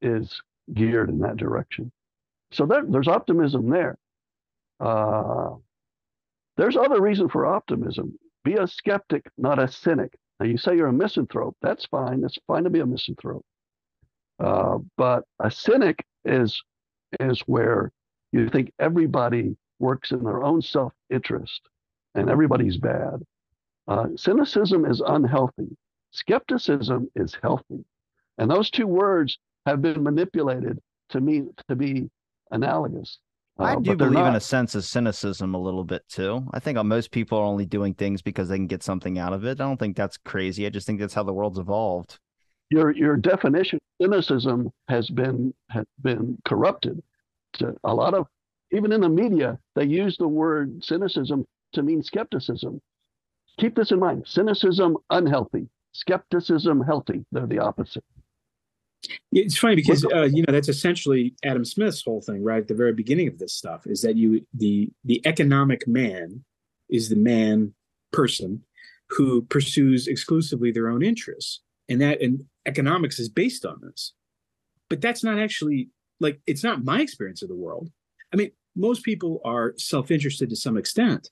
is geared in that direction. So there, there's optimism there. Uh, there's other reason for optimism. Be a skeptic not a cynic. Now you say you're a misanthrope that's fine it's fine to be a misanthrope. Uh, but a cynic is is where you think everybody works in their own self interest and everybody's bad. Uh, cynicism is unhealthy. Skepticism is healthy. And those two words have been manipulated to me to be analogous. I Uh, do but they're believe in a sense of cynicism a little bit too. I think most people are only doing things because they can get something out of it. I don't think that's crazy. I just think that's how the world's evolved. your your definition of cynicism has been has been corrupted. A lot of even in the media, they use the word cynicism to mean skepticism. Keep this in mind: cynicism unhealthy, skepticism healthy. They're the opposite. It's funny because uh, you know that's essentially Adam Smith's whole thing, right? At the very beginning of this stuff is that you the the economic man is the man person who pursues exclusively their own interests, and that and economics is based on this. But that's not actually like it's not my experience of the world. I mean, most people are self-interested to some extent,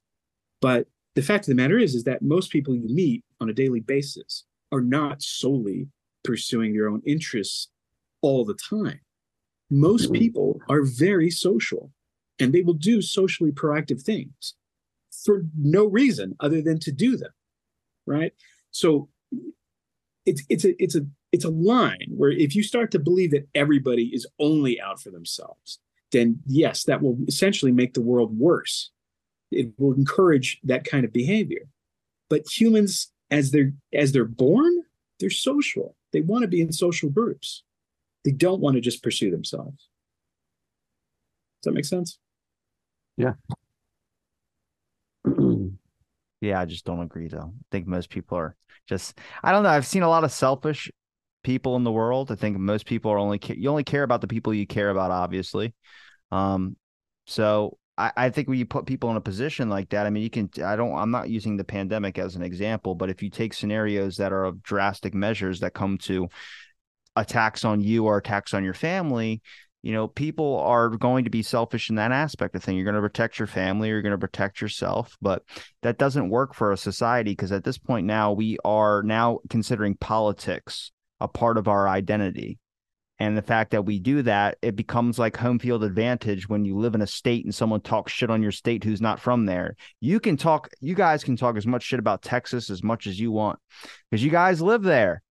but the fact of the matter is is that most people you meet on a daily basis are not solely pursuing their own interests all the time. Most mm-hmm. people are very social and they will do socially proactive things for no reason other than to do them. Right. So it's it's a it's a it's a line where if you start to believe that everybody is only out for themselves, then yes, that will essentially make the world worse. It will encourage that kind of behavior. But humans, as they're as they're born, they're social. They want to be in social groups. They don't want to just pursue themselves. Does that make sense? Yeah, yeah, I just don't agree though. I think most people are just I don't know. I've seen a lot of selfish people in the world. I think most people are only you only care about the people you care about, obviously. Um, so I, I think when you put people in a position like that, I mean, you can. I don't. I'm not using the pandemic as an example, but if you take scenarios that are of drastic measures that come to attacks on you or attacks on your family, you know, people are going to be selfish in that aspect of thing. You're going to protect your family, you're going to protect yourself, but that doesn't work for a society because at this point now we are now considering politics a part of our identity. And the fact that we do that, it becomes like home field advantage when you live in a state and someone talks shit on your state who's not from there. You can talk, you guys can talk as much shit about Texas as much as you want because you guys live there.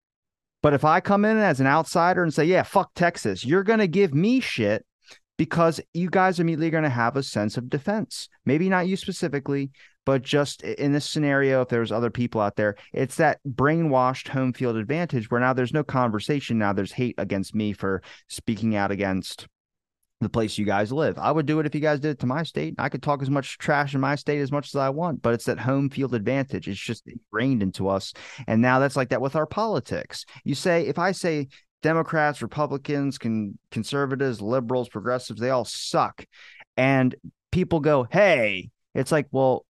But if I come in as an outsider and say, yeah, fuck Texas, you're going to give me shit because you guys are immediately going to have a sense of defense. Maybe not you specifically, but just in this scenario, if there's other people out there, it's that brainwashed home field advantage where now there's no conversation. Now there's hate against me for speaking out against the place you guys live. I would do it if you guys did it to my state. I could talk as much trash in my state as much as I want, but it's that home field advantage. It's just ingrained into us. And now that's like that with our politics. You say, if I say Democrats, Republicans, can conservatives, liberals, progressives, they all suck. And people go, hey, it's like, well,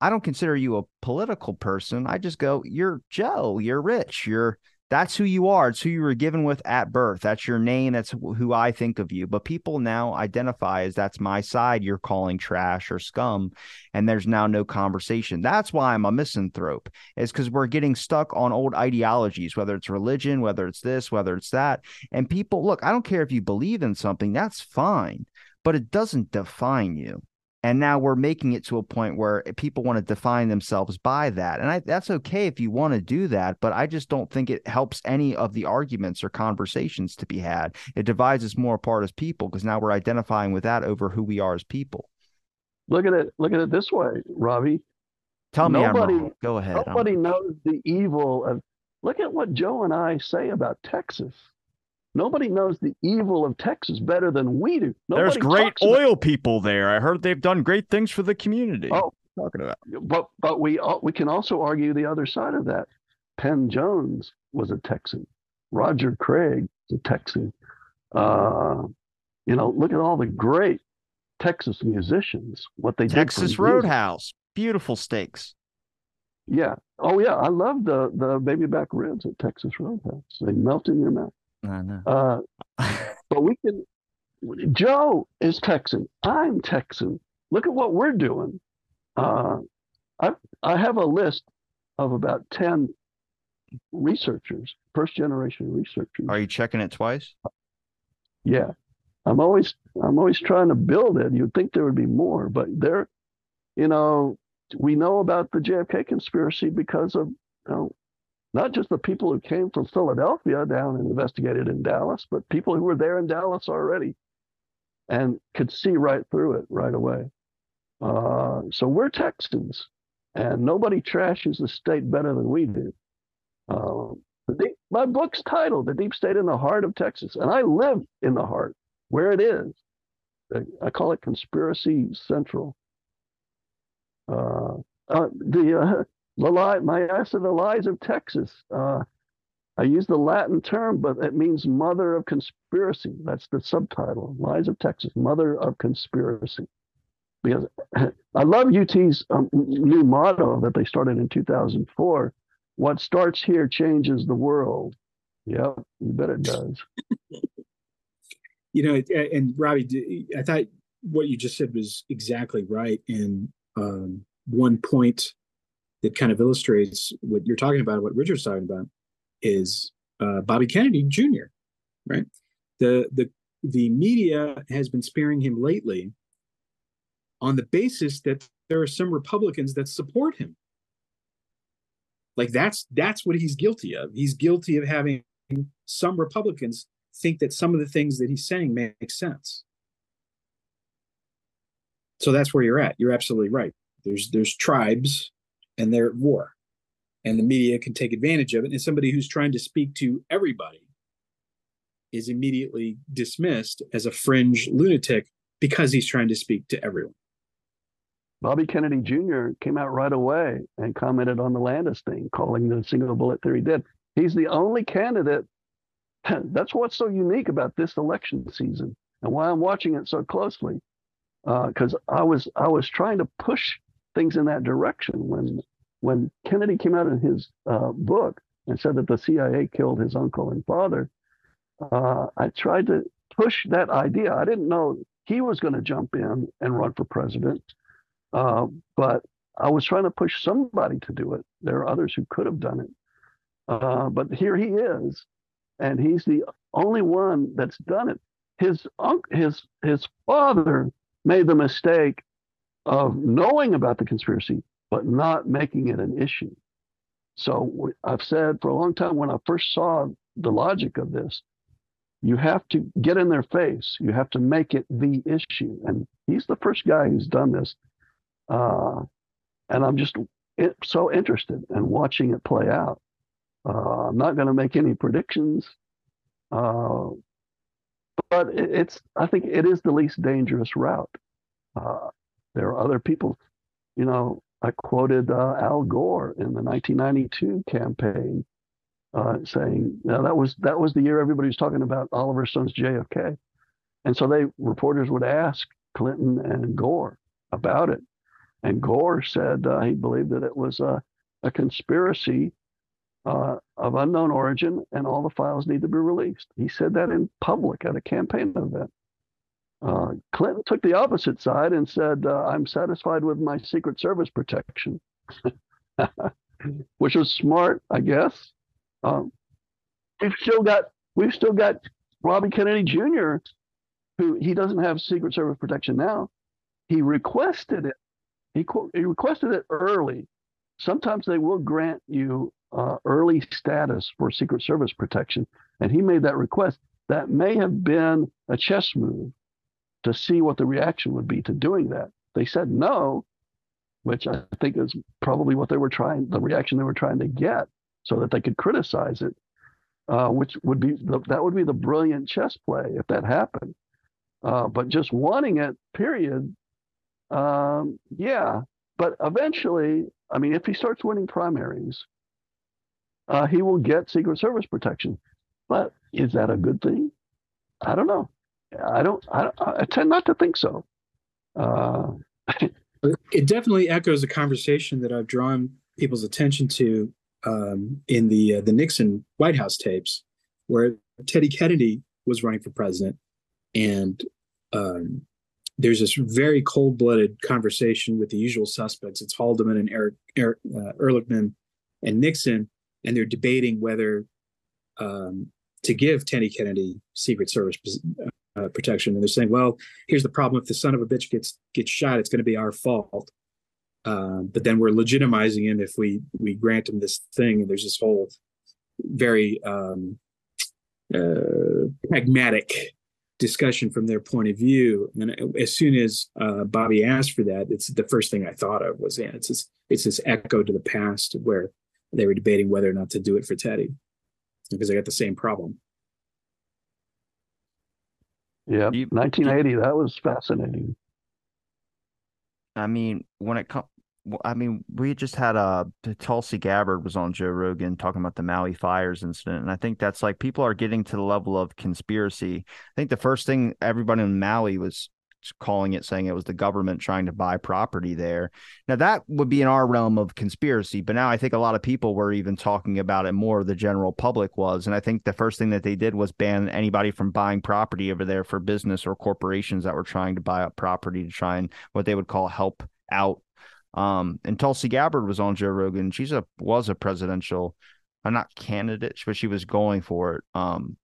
I don't consider you a political person. I just go, you're Joe, you're rich, you're that's who you are. It's who you were given with at birth. That's your name. That's who I think of you. But people now identify as that's my side. You're calling trash or scum. And there's now no conversation. That's why I'm a misanthrope, is because we're getting stuck on old ideologies, whether it's religion, whether it's this, whether it's that. And people, look, I don't care if you believe in something, that's fine, but it doesn't define you. And now we're making it to a point where people want to define themselves by that. And I, that's okay if you want to do that, but I just don't think it helps any of the arguments or conversations to be had. It divides us more apart as people because now we're identifying with that over who we are as people. Look at it. Look at it this way, Robbie. Tell me Nobody- I'm wrong. Go ahead. I'm- Nobody knows the evil of. Look at what Joe and I say about Texas. Nobody knows the evil of Texas better than we do. There's great about- oil people there. I heard they've done great things for the community. Oh, talking about. but but we al- we can also argue the other side of that. Penn Jones was a Texan. Roger Craig was a Texan. Uh, you know, look at all the great Texas musicians. What they Texas did. Roadhouse, beautiful steaks. Yeah. Oh yeah, I love the the baby back ribs at Texas Roadhouse. They melt in your mouth. I know. Uh, but we can. Joe is Texan. I'm Texan. Look at what we're doing. Uh, I I have a list of about ten researchers, first generation researchers. Are you checking it twice? Yeah, I'm always I'm always trying to build it. You'd think there would be more, but there, you know, we know about the JFK conspiracy because of you know, not just the people who came from Philadelphia down and investigated in Dallas, but people who were there in Dallas already. and could see right through it right away. Uh, so we're Texans, and nobody trashes the state better than we do. Deep, my book's titled "The Deep State in the Heart of Texas," and I live in the heart, where it is. I call it Conspiracy Central. Uh, uh, the uh, the lie, my answer, the lies of Texas. Uh, I use the Latin term, but it means mother of conspiracy. That's the subtitle, Lies of Texas, mother of conspiracy. Because I love UT's um, new motto that they started in 2004. What starts here changes the world. Yep, you bet it does. you know, and Robbie, I thought what you just said was exactly right. And um, one point that kind of illustrates what you're talking about, what Richard's talking about, is uh, Bobby Kennedy Jr. Right, the the the media has been sparing him lately on the basis that there are some Republicans that support him. Like that's that's what he's guilty of. He's guilty of having some Republicans think that some of the things that he's saying make sense. So that's where you're at. You're absolutely right. There's there's tribes and they're at war. And the media can take advantage of it. And somebody who's trying to speak to everybody is immediately dismissed as a fringe lunatic because he's trying to speak to everyone. Bobby Kennedy Jr. came out right away and commented on the Landis thing, calling the single bullet theory dead. He's the only candidate. That's what's so unique about this election season and why I'm watching it so closely. Because uh, I was I was trying to push things in that direction when when Kennedy came out in his uh, book and said that the CIA killed his uncle and father. Uh, I tried to push that idea. I didn't know he was going to jump in and run for president, uh, but I was trying to push somebody to do it. There are others who could have done it, uh, but here he is, and he's the only one that's done it. His uncle, his his father made the mistake of knowing about the conspiracy, but not making it an issue. So I've said for a long time when I first saw the logic of this, you have to get in their face. You have to make it the issue. And he's the first guy who's done this. Uh, and I'm just so interested in watching it play out. Uh, I'm not going to make any predictions, uh, but it's. I think it is the least dangerous route. Uh, there are other people, you know. I quoted uh, Al Gore in the 1992 campaign, uh, saying know, that was that was the year everybody was talking about Oliver Stone's JFK, and so they reporters would ask Clinton and Gore about it, and Gore said uh, he believed that it was a, a conspiracy uh, of unknown origin and all the files need to be released. He said that in public at a campaign event. Uh, Clinton took the opposite side and said, uh, I'm satisfied with my Secret Service protection, which was smart, I guess. Um, we've still got we've still got Robbie Kennedy Jr., who he doesn't have Secret Service protection now. He requested it he, he requested it early. Sometimes they will grant you uh, early status for Secret Service protection, and he made that request. That may have been a chess move to see what the reaction would be to doing that. They said no, which I think is probably what they were trying, the reaction they were trying to get, so that they could criticize it. Uh, which would be the, that would be the brilliant chess play if that happened. Uh, but just wanting it, period, um, yeah, but eventually, I mean, if he starts winning primaries, uh, he will get Secret Service protection. But is that a good thing? I don't know. I don't. I, I tend not to think so. Uh, it definitely echoes a conversation that I've drawn people's attention to um, in the uh, the Nixon White House tapes, where Teddy Kennedy was running for president, and um, there's this very cold-blooded conversation with the usual suspects. It's Haldeman and Eric, Eric uh, Ehrlichman and Nixon, and they're debating whether um, to give Teddy Kennedy Secret Service uh, protection. And they're saying, "Well, here's the problem: if the son of a bitch gets gets shot, it's going to be our fault." Um, but then we're legitimizing him if we we grant him this thing. And there's this whole very um, uh, pragmatic discussion from their point of view. And as soon as uh, Bobby asked for that, it's the first thing I thought of was, yeah, it's this, it's this echo to the past where they were debating whether or not to do it for Teddy because I got the same problem. Yeah, 1980. That was fascinating. I mean, when it comes, I mean, we just had a uh, Tulsi Gabbard was on Joe Rogan talking about the Maui fires incident, and I think that's like people are getting to the level of conspiracy. I think the first thing everybody in Maui was calling it, saying it was the government trying to buy property there. Now that would be in our realm of conspiracy, but now I think a lot of people were even talking about it more. The general public was, and I think the first thing that they did was ban anybody from buying property over there for business or corporations that were trying to buy up property to try and what they would call help out. Um, and Tulsi Gabbard was on Joe Rogan. She's a was a presidential, uh, not candidate, but she was going for it. Um,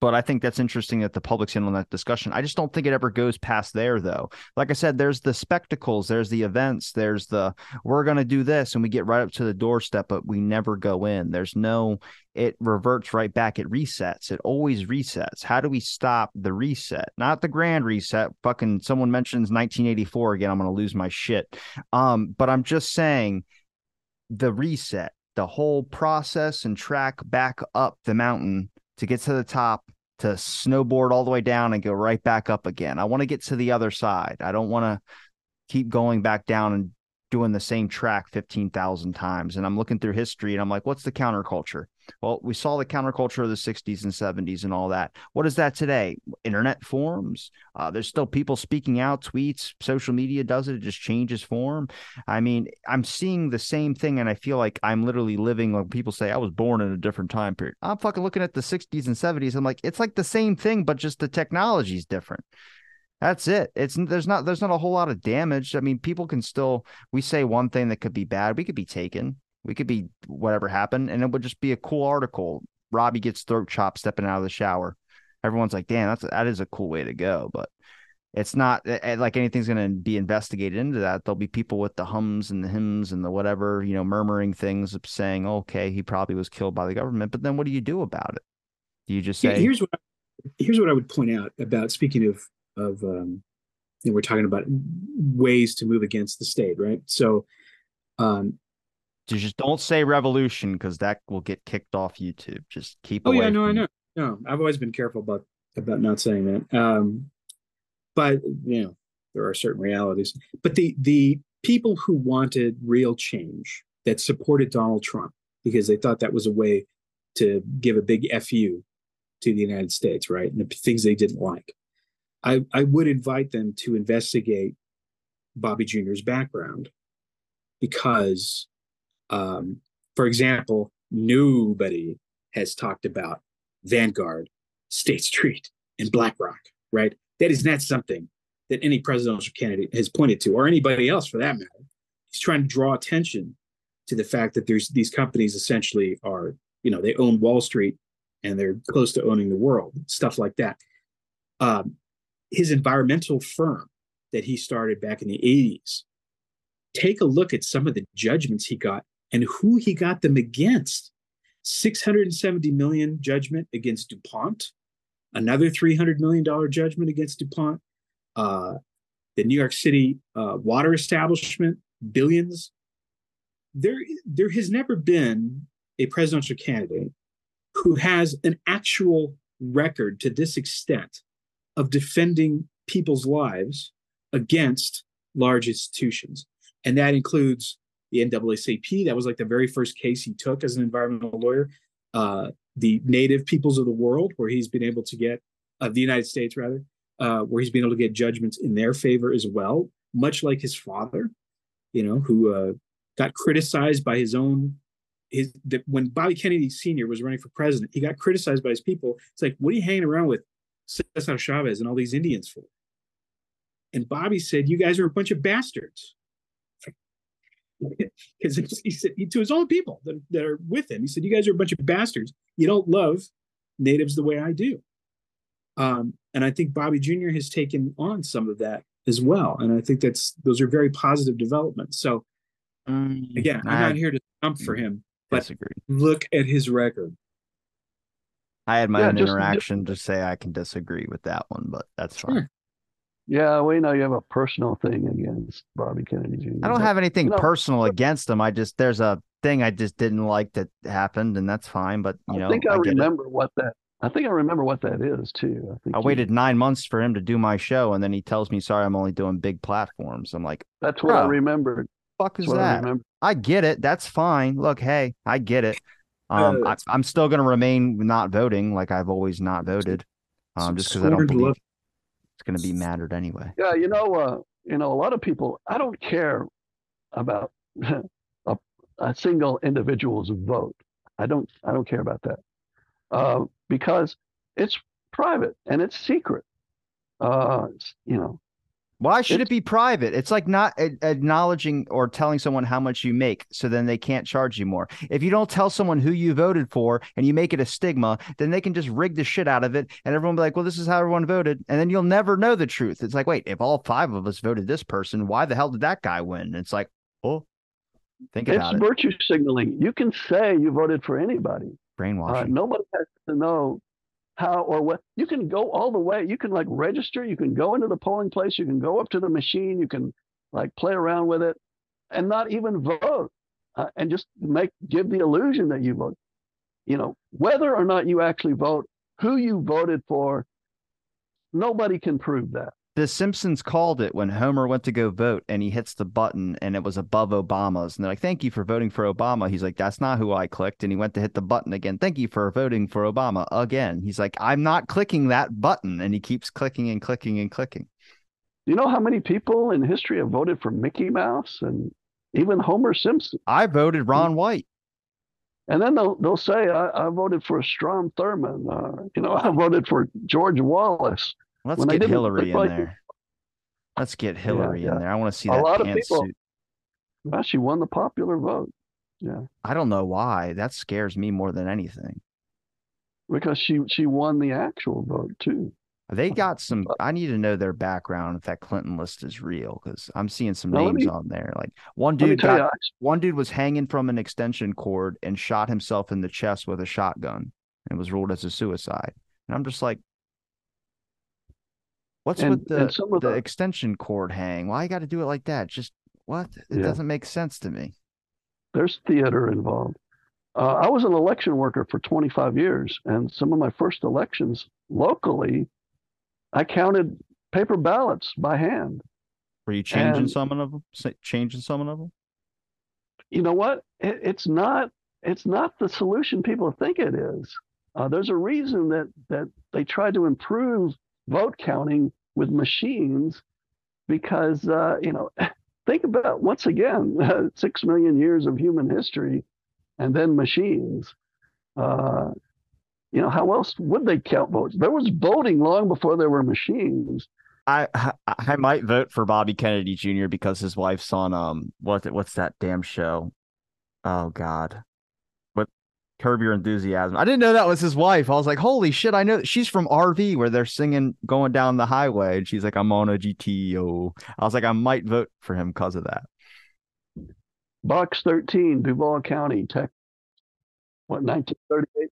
but I think that's interesting that the public's in on that discussion. I just don't think it ever goes past there, though. Like I said, there's the spectacles, there's the events, there's the we're going to do this, and we get right up to the doorstep, but we never go in. There's no, it reverts right back. It resets. It always resets. How do we stop the reset? Not the grand reset. Fucking someone mentions 1984 again. I'm going to lose my shit. Um, but I'm just saying the reset, the whole process and track back up the mountain to get to the top to snowboard all the way down and go right back up again. I want to get to the other side. I don't want to keep going back down and doing the same track 15,000 times. And I'm looking through history and I'm like, what's the counterculture? Well, we saw the counterculture of the 60s and 70s and all that. What is that today? Internet forums. Uh, there's still people speaking out, tweets, social media does it. It just changes form. I mean, I'm seeing the same thing, and I feel like I'm literally living like people say I was born in a different time period. I'm fucking looking at the 60s and 70s. I'm like, it's like the same thing, but just the technology is different. That's it. It's there's not there's not a whole lot of damage. I mean, people can still we say one thing that could be bad. We could be taken. We could be whatever happened, and it would just be a cool article. Robbie gets throat chopped stepping out of the shower. Everyone's like, "Damn, that's that is a cool way to go." But it's not eh, eh, like anything's going to be investigated into that. There'll be people with the hums and the hymns and the whatever, you know, murmuring things, saying, "Okay, he probably was killed by the government." But then, what do you do about it? Do you just say, "Here's what here's what I would point out about speaking of of um, you know, we're talking about ways to move against the state, right? So um, just don't say revolution because that will get kicked off YouTube. Just keep. Oh yeah, no. I know. No, I've always been careful about about not saying that. Um, but you know, there are certain realities. But the the people who wanted real change that supported Donald Trump because they thought that was a way to give a big fu to the United States, right? And the things they didn't like. I, I would invite them to investigate Bobby Jr.'s background because um, for example, nobody has talked about Vanguard, State Street, and BlackRock, right? That is not something that any presidential candidate has pointed to, or anybody else for that matter. He's trying to draw attention to the fact that there's these companies essentially are, you know, they own Wall Street and they're close to owning the world, stuff like that. Um, his environmental firm that he started back in the 80s, take a look at some of the judgments he got and who he got them against 670 million judgment against DuPont, another $300 million judgment against DuPont, uh, the New York City uh, water establishment, billions. There, there has never been a presidential candidate who has an actual record to this extent of defending people's lives against large institutions. And that includes the NAACP. That was like the very first case he took as an environmental lawyer. Uh, the native peoples of the world, where he's been able to get, uh, the United States rather, uh, where he's been able to get judgments in their favor as well, much like his father, you know, who uh, got criticized by his own. His the, when Bobby Kennedy Sr. was running for president, he got criticized by his people. It's like, what are you hanging around with Cesar Chavez and all these Indians for? And Bobby said, "You guys are a bunch of bastards." because he said to his own people that, that are with him, he said, "You guys are a bunch of bastards. You don't love natives the way I do." Um, and I think Bobby Jr. has taken on some of that as well, and I think that's those are very positive developments. So um, again, I'm I, not here to stump for him, but disagree. look at his record. I had my Yeah, own just- interaction. Just say I can disagree with that one, but that's fine. Sure. Yeah, we know you have a personal thing against Bobby Kennedy Jr. I don't have anything you know- personal against him. I just there's a thing I just didn't like that happened, and that's fine. But you know, I think I, get it. remember what that. I think I remember what that is too. I think I you- waited nine months for him to do my show, and then he tells me, "Sorry, I'm only doing big platforms." I'm like, That's what I remembered. "Fuck is That's what I that?" remember. I get it. That's fine. Look, hey, I get it. Um, Uh, I, I'm still going to remain not voting, like I've always not voted, um, just because I don't believe love- it's going to be mattered anyway. Yeah, you know, uh, you know, a lot of people. I don't care about a, a single individual's vote. I don't. I don't care about that uh, because it's private and it's secret. Uh, you know, Why should it be private? It's like not acknowledging or telling someone how much you make, so then they can't charge you more. If you don't tell someone who you voted for and you make it a stigma, then they can just rig the shit out of it, and everyone will be like, "Well, this is how everyone voted," and then you'll never know the truth. It's like, wait, if all five of us voted this person, why the hell did that guy win? And it's like, oh, think it's about it. It's virtue signaling. You can say you voted for anybody. Uh, Brainwashing. nobody has to know how or what. You can go all the way. You can like register. You can go into the polling place. You can go up to the machine. You can like play around with it, and not even vote, uh, and just make give the illusion that you vote. You know whether or not you actually vote, who you voted for. Nobody can prove that. The Simpsons called it when Homer went to go vote and he hits the button and it was above Obama's. And they're like, Thank you for voting for Obama. He's like, That's not who I clicked. And he went to hit the button again. Thank you for voting for Obama again. He's like, I'm not clicking that button. And he keeps clicking and clicking and clicking. You know how many people in history have voted for Mickey Mouse and even Homer Simpson? I voted Ron White. And then they'll they'll say, I, I voted for Strom Thurmond. Uh, you know, I voted for George Wallace. Let's When get Hillary in like- there. Let's get Hillary yeah. in there. I want to see A that lot of people- Well, she won the popular vote. Yeah, I don't know why. That scares me more than anything. because she she won the actual vote too. They got some. I need to know their background if that Clinton list is real because I'm seeing some Now, names me- on there. Like one dude got you, one dude was hanging from an extension cord and shot himself in the chest with a shotgun and was ruled as a suicide. And I'm just like, what's And- with the the the- extension cord hang? Why you got to do it like that? Just what? It Yeah. doesn't make sense to me. there's theater involved. Uh, I was an election worker for 25 years, and some of my first elections locally, I counted paper ballots by hand. Were you changing And- some of them? Changing some of them? you know what? It, it's not. It's not the solution people think it is. Uh, there's a reason that that they try to improve vote counting with machines, because uh, you know, think about once again six million years of human history, and then machines. Uh, you know, how else would they count votes? There was voting long before there were machines. I I- might vote for Bobby Kennedy Jr. because his wife's on um what what's that damn show? Oh God, Curb Your Enthusiasm? I didn't know that was his wife. I was like, holy shit! I know she's from RV where they're singing going down the highway, and she's like, I'm on a GTO. I was like, I might vote for him because of that. Box 13, Duval County, Tech. What 1938?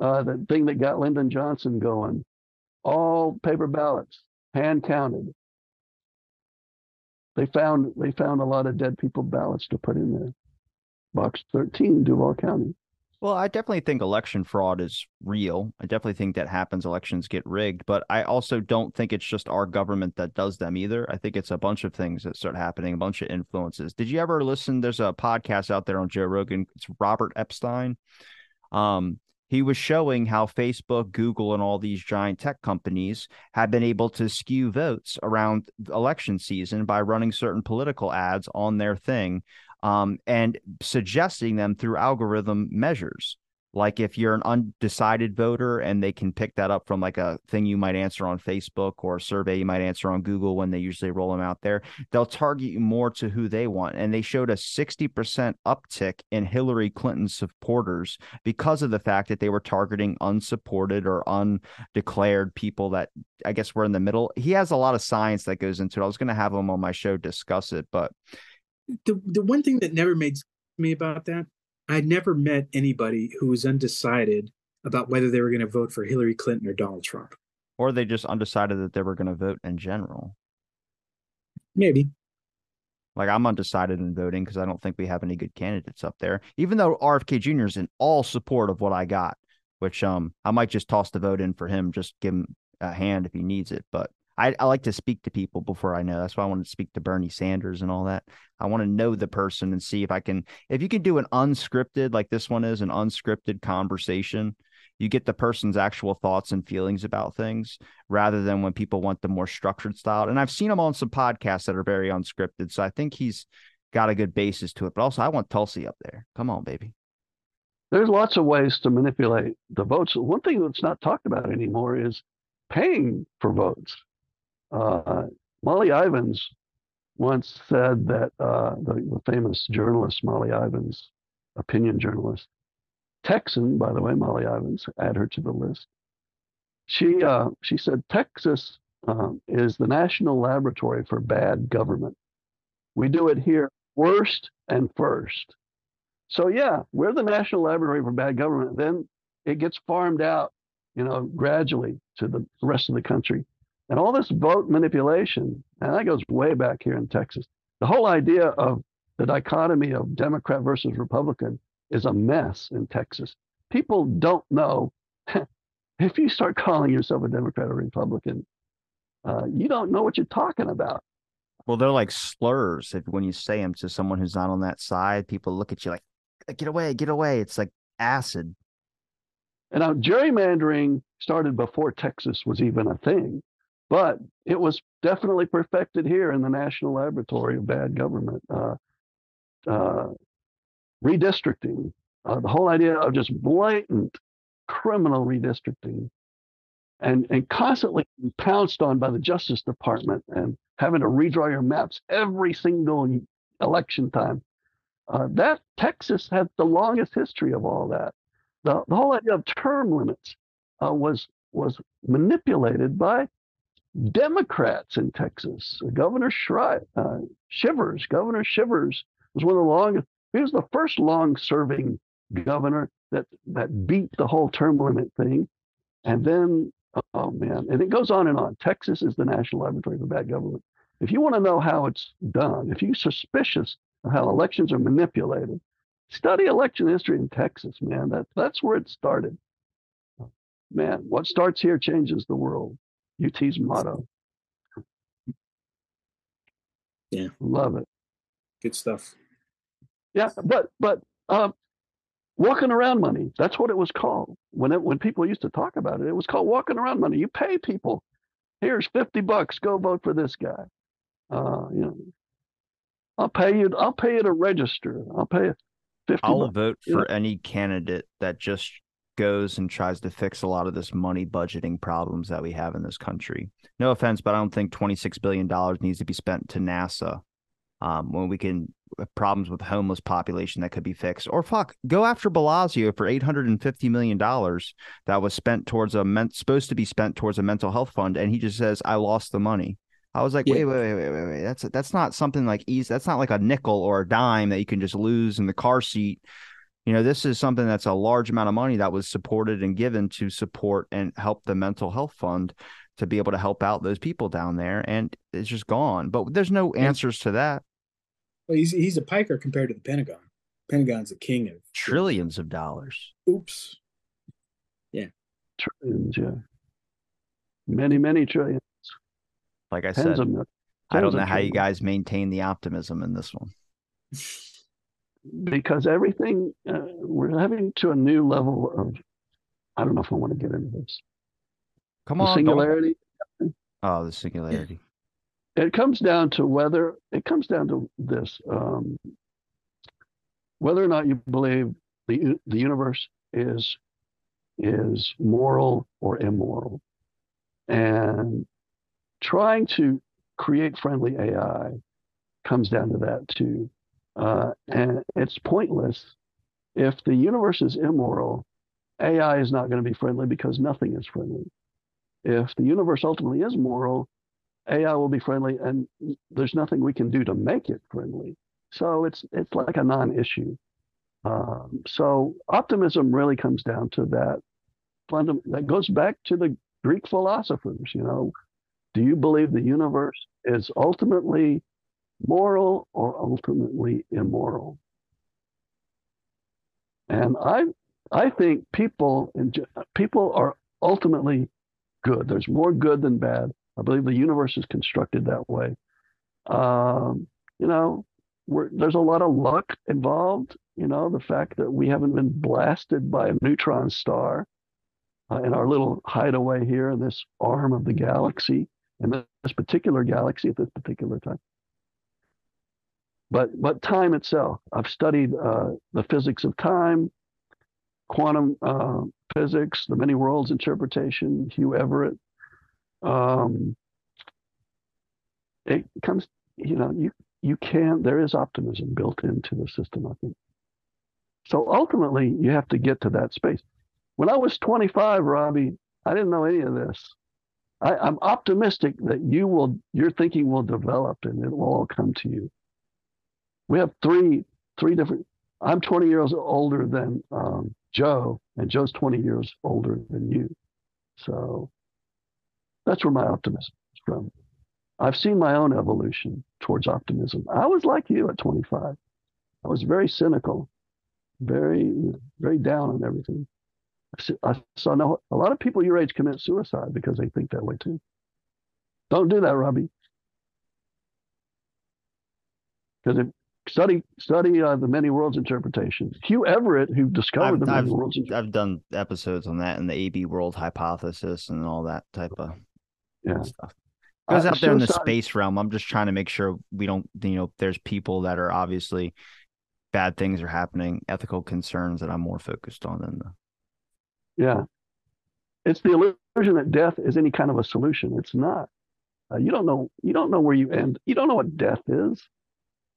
Uh, the thing that got Lyndon Johnson going. All paper ballots, hand counted. They found they found a lot of dead people ballots to put in there. Box 13, Duval County. Well, I definitely think election fraud is real. I definitely think that happens. Elections get rigged, but I also don't think it's just our government that does them either. I think it's a bunch of things that start happening, a bunch of influences. Did you ever listen? There's a podcast out there on Joe Rogan. It's Robert Epstein. Um, he was showing how Facebook, Google, and all these giant tech companies have been able to skew votes around election season by running certain political ads on their thing um, and suggesting them through algorithm measures. Like if you're an undecided voter and they can pick that up from like a thing you might answer on Facebook or a survey you might answer on Google when they usually roll them out there, they'll target you more to who they want. And they showed a 60% uptick in Hillary Clinton supporters because of the fact that they were targeting unsupported or undeclared people that I guess were in the middle. He has a lot of science that goes into it. I was going to have him on my show discuss it, but the the one thing that never made sense to me about that, I never met anybody who was undecided about whether they were going to vote for Hillary Clinton or Donald Trump. Or they just undecided that they were going to vote in general. Maybe. Like I'm undecided in voting because I don't think we have any good candidates up there. Even though RFK Jr. is in all support of what I got, which um I might just toss the vote in for him, just give him a hand if he needs it. But I, I like to speak to people before I know. That's why I wanted to speak to Bernie Sanders and all that. I want to know the person and see if I can if you can do an unscripted like this one is an unscripted conversation you get the person's actual thoughts and feelings about things rather than when people want the more structured style. And I've seen him on some podcasts that are very unscripted. So I think he's got a good basis to it. But also, I want Tulsi up there. Come on, baby. There's lots of ways to manipulate the votes. One thing that's not talked about anymore is paying for votes. Uh, Molly Ivins once said that uh, the, the famous journalist Molly Ivins, opinion journalist, Texan, by the way, Molly Ivins, add her to the list. She uh, she said Texas um, is the national laboratory for bad government. We do it here worst and first. So yeah, we're the national laboratory for bad government. Then it gets farmed out, you know, gradually to the rest of the country. And all this vote manipulation, and that goes way back here in Texas. The whole idea of the dichotomy of Democrat versus Republican is a mess in Texas. People don't know if you start calling yourself a Democrat or Republican, uh, you don't know what you're talking about. Well, they're like slurs. If when you say them to someone who's not on that side, people look at you like, "Get away, get away!" It's like acid. And now gerrymandering started before Texas was even a thing, but it was definitely perfected here in the National Laboratory of Bad Government. Uh, uh, redistricting, uh, the whole idea of just blatant criminal redistricting and, and constantly pounced on by the Justice Department and having to redraw your maps every single election time. Uh, that Texas had the longest history of all that. The, the whole idea of term limits uh, was was manipulated by Democrats in Texas. Governor Shri- uh, Shivers, Governor Shivers was one of the longest he was the first long-serving governor that that beat the whole term limit thing, and then oh man, and it goes on and on. Texas is the national laboratory for bad government. If you want to know how it's done, if you're suspicious of how elections are manipulated, study election history in Texas, man. That that's where it started. Man, what starts here changes the world. UT's motto. Yeah, love it. Good stuff. Yeah, but but um, walking around money. That's what it was called when it when people used to talk about it. It was called walking around money. You pay people. Here's fifty bucks. Go vote for this guy. Uh, you know, I'll pay you. I'll pay you to register. I'll pay you fifty. I'll bucks. vote for yeah. any candidate that just goes and tries to fix a lot of this money budgeting problems that we have in this country. No offense, but I don't think twenty six billion dollars needs to be spent to NASA um, when we can uh, problems with homeless population that could be fixed. Or fuck, go after Blasio for eight hundred and fifty million dollars that was spent towards a men- supposed to be spent towards a mental health fund, and he just says, "I lost the money." I was like, yeah. wait, wait, wait, wait, wait. That's that's not something like easy. That's not like a nickel or a dime that you can just lose in the car seat. You know, this is something that's a large amount of money that was supported and given to support and help the mental health fund to be able to help out those people down there, and it's just gone. But there's no answers to that. Well, he's he's a piker compared to the Pentagon. Pentagon's a king of trillions of dollars. Oops. Yeah. Trillions, yeah. Many, many trillions. Like I Tens said, I don't know how you guys maintain the optimism in this one. Because everything, uh, we're having to a new level of, I don't know if I want to get into this. Come the on. Singularity. Don't... Oh, the singularity it comes down to whether it comes down to this um, whether or not you believe the the universe is is moral or immoral and trying to create friendly ai comes down to that too uh, and it's pointless if the universe is immoral ai is not going to be friendly because nothing is friendly if the universe ultimately is moral AI will be friendly, and there's nothing we can do to make it friendly. So it's it's like a non-issue. Um, so optimism really comes down to that fundamental that goes back to the Greek philosophers. You know, do you believe the universe is ultimately moral or ultimately immoral? And I I think people and people are ultimately good. There's more good than bad. I believe the universe is constructed that way. Um, you know, there's a lot of luck involved. You know, the fact that we haven't been blasted by a neutron star uh, in our little hideaway here in this arm of the galaxy, in this particular galaxy at this particular time. But but time itself, I've studied uh, the physics of time, quantum uh, physics, the many worlds interpretation, Hugh Everett. Um, it comes, you know, you you can there is optimism built into the system, I think. So ultimately, you have to get to that space. When I was 25, Robbie, I didn't know any of this. I, I'm optimistic that you will, your thinking will develop and it will all come to you. We have three, three different. I'm 20 years older than um, Joe, and Joe's 20 years older than you. So that's where my optimism is from. I've seen my own evolution towards optimism. I was like you at 25. I was very cynical, very, very down on everything. I saw no, a lot of people your age commit suicide because they think that way too. Don't do that, Robbie. Because if study study uh, the many worlds interpretation. Hugh Everett, who discovered I've, the many I've, worlds, I've done episodes on that and the AB world hypothesis and all that type of yeah. stuff. Goes Uh, out there in the space realm. I'm just trying to make sure we don't, you know, there's people that are obviously bad things are happening, ethical concerns that I'm more focused on than the Yeah. It's the illusion that death is any kind of a solution. It's not. Uh, you don't know. You don't know where you end. You don't know what death is.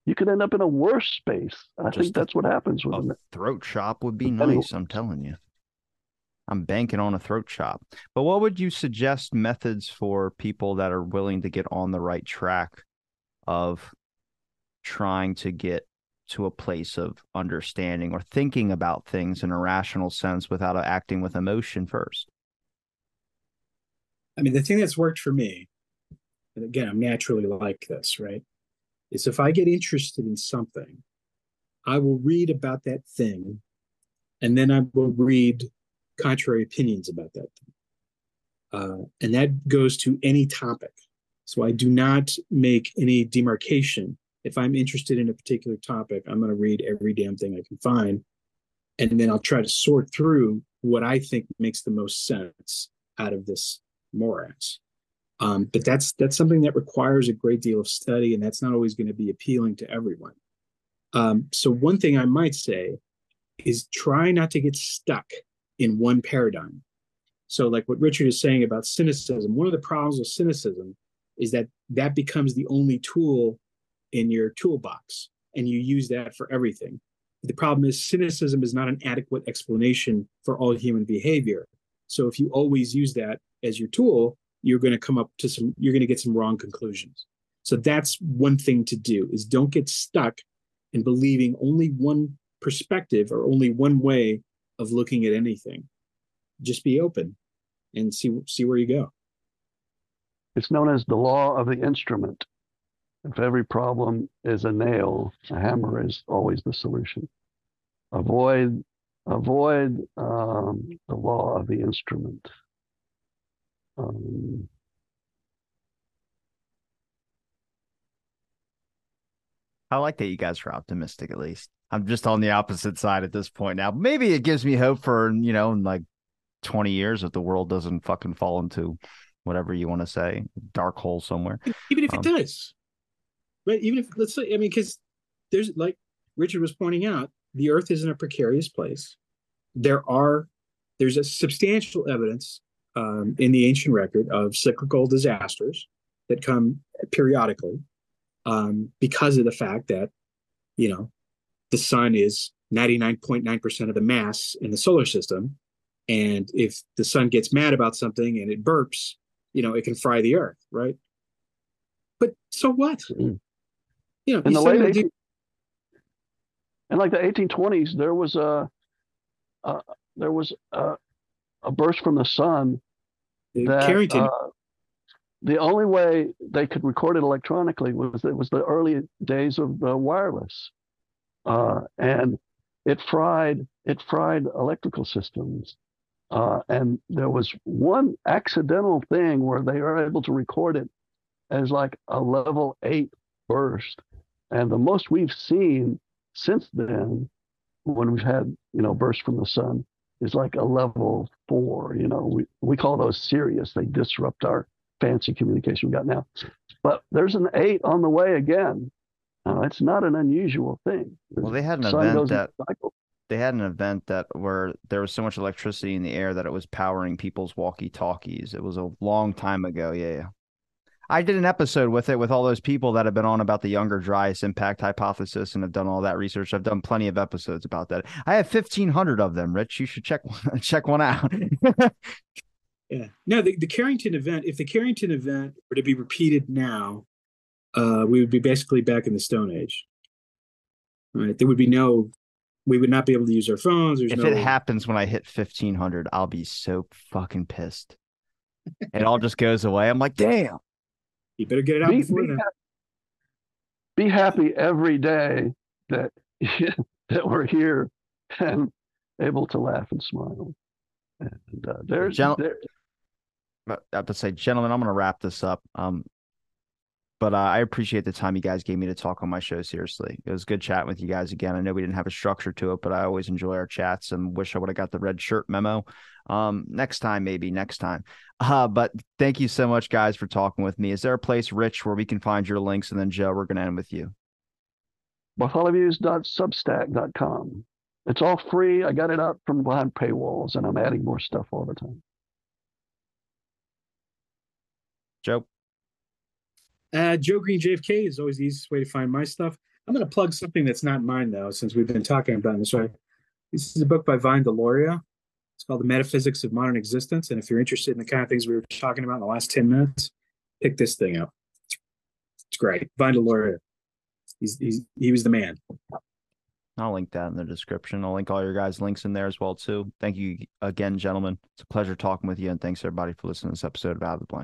You could end up in a worse space. I Just think a- that's what happens with a them. throat chop would be Anyway. nice. I'm telling you. I'm banking on a throat chop. But what would you suggest methods for people that are willing to get on the right track of trying to get to a place of understanding or thinking about things in a rational sense without uh, acting with emotion first? I mean, the thing that's worked for me, and again, I'm naturally like this, right? Is if I get interested in something, I will read about that thing, and then I will read contrary opinions about that thing. Uh, and that goes to any topic. So I do not make any demarcation. If I'm interested in a particular topic, I'm going to read every damn thing I can find. And then I'll try to sort through what I think makes the most sense out of this morass. Um, but that's that's something that requires a great deal of study, and that's not always going to be appealing to everyone. Um, so one thing I might say is try not to get stuck in one paradigm. So, like what Richard is saying about cynicism, one of the problems with cynicism is that that becomes the only tool in your toolbox, and you use that for everything. The problem is cynicism is not an adequate explanation for all human behavior. So if you always use that as your tool, you're going to come up to some, you're going to get some wrong conclusions. So that's one thing to do is don't get stuck in believing only one perspective or only one way of looking at anything. Just be open and see see where you go. It's known as the law of the instrument. If every problem is a nail, a hammer is always the solution. Avoid avoid um, the law of the instrument. Um, I like that you guys are optimistic at least. I'm just on the opposite side at this point now. Maybe it gives me hope for, you know, in like 20 years if the world doesn't fucking fall into whatever you want to say, dark hole somewhere. Even if Um, it does, right? Even if let's say, I mean, because there's like Richard was pointing out, the Earth is in a precarious place. There are there's a substantial evidence um, in the ancient record of cyclical disasters that come periodically um, because of the fact that you know the sun is 99.9% of the mass in the solar system. And if the sun gets mad about something and it burps you know it can fry the earth right? But so what? Mm. you know in the late well, 18, in like the 1820s, there was a uh, there was a, a burst from the sun The that Carrington, uh, the only way they could record it electronically was it was the early days of uh, wireless, uh, and it fried it fried electrical systems. Uh, and there was one accidental thing where they were able to record it as like a level eight burst, and the most we've seen since then, when we've had you know bursts from the sun, is like a level four. You know, we we call those serious. They disrupt our fancy communication we got now. But there's an eight on the way again. Uh, it's not an unusual thing. Well, they had an event that they had an event that where there was so much electricity in the air that it was powering people's walkie talkies. It was a long time ago. Yeah, yeah. I did an episode with it with all those people that have been on about the younger dryas impact hypothesis and have done all that research. I've done plenty of episodes about that. I have fifteen hundred of them, Rich. You should check one, check one out. yeah. No, the, the Carrington event, if the Carrington event were to be repeated now, uh, we would be basically back in the Stone Age. Right. There would be no, we would not be able to use our phones. There's if no, it happens when I hit fifteen hundred, I'll be so fucking pissed. It all just goes away. I'm like, damn. You better get it out Be, before be, then. ha- be happy every day that that we're here and able to laugh and smile. And uh, there's Gen- there, I have to say, gentlemen, I'm going to wrap this up. Um, but uh, I appreciate the time you guys gave me to talk on my show. Seriously, it was good chatting with you guys again. I know we didn't have a structure to it, but I always enjoy our chats and wish I would have got the red shirt memo. Um, next time, maybe next time. Uh, but thank you so much, guys, for talking with me. Is there a place, Rich, where we can find your links? And then Joe, we're going to end with you. bartholomew's.substack.com. It's all free. I got it up from behind paywalls, and I'm adding more stuff all the time. Joe. Uh, Joe Green JFK is always the easiest way to find my stuff. I'm going to plug something that's not mine though, since we've been talking about this. Right, this is a book by Vine Deloria. It's called The Metaphysics of Modern Existence. And if you're interested in the kind of things we were talking about in the last 10 minutes, pick this thing up. It's great. Vine Deloria. He's, he's he was the man. I'll link that in the description. I'll link all your guys' links in there as well too. Thank you again, gentlemen. It's a pleasure talking with you, and thanks everybody for listening to this episode of Out of the Blank.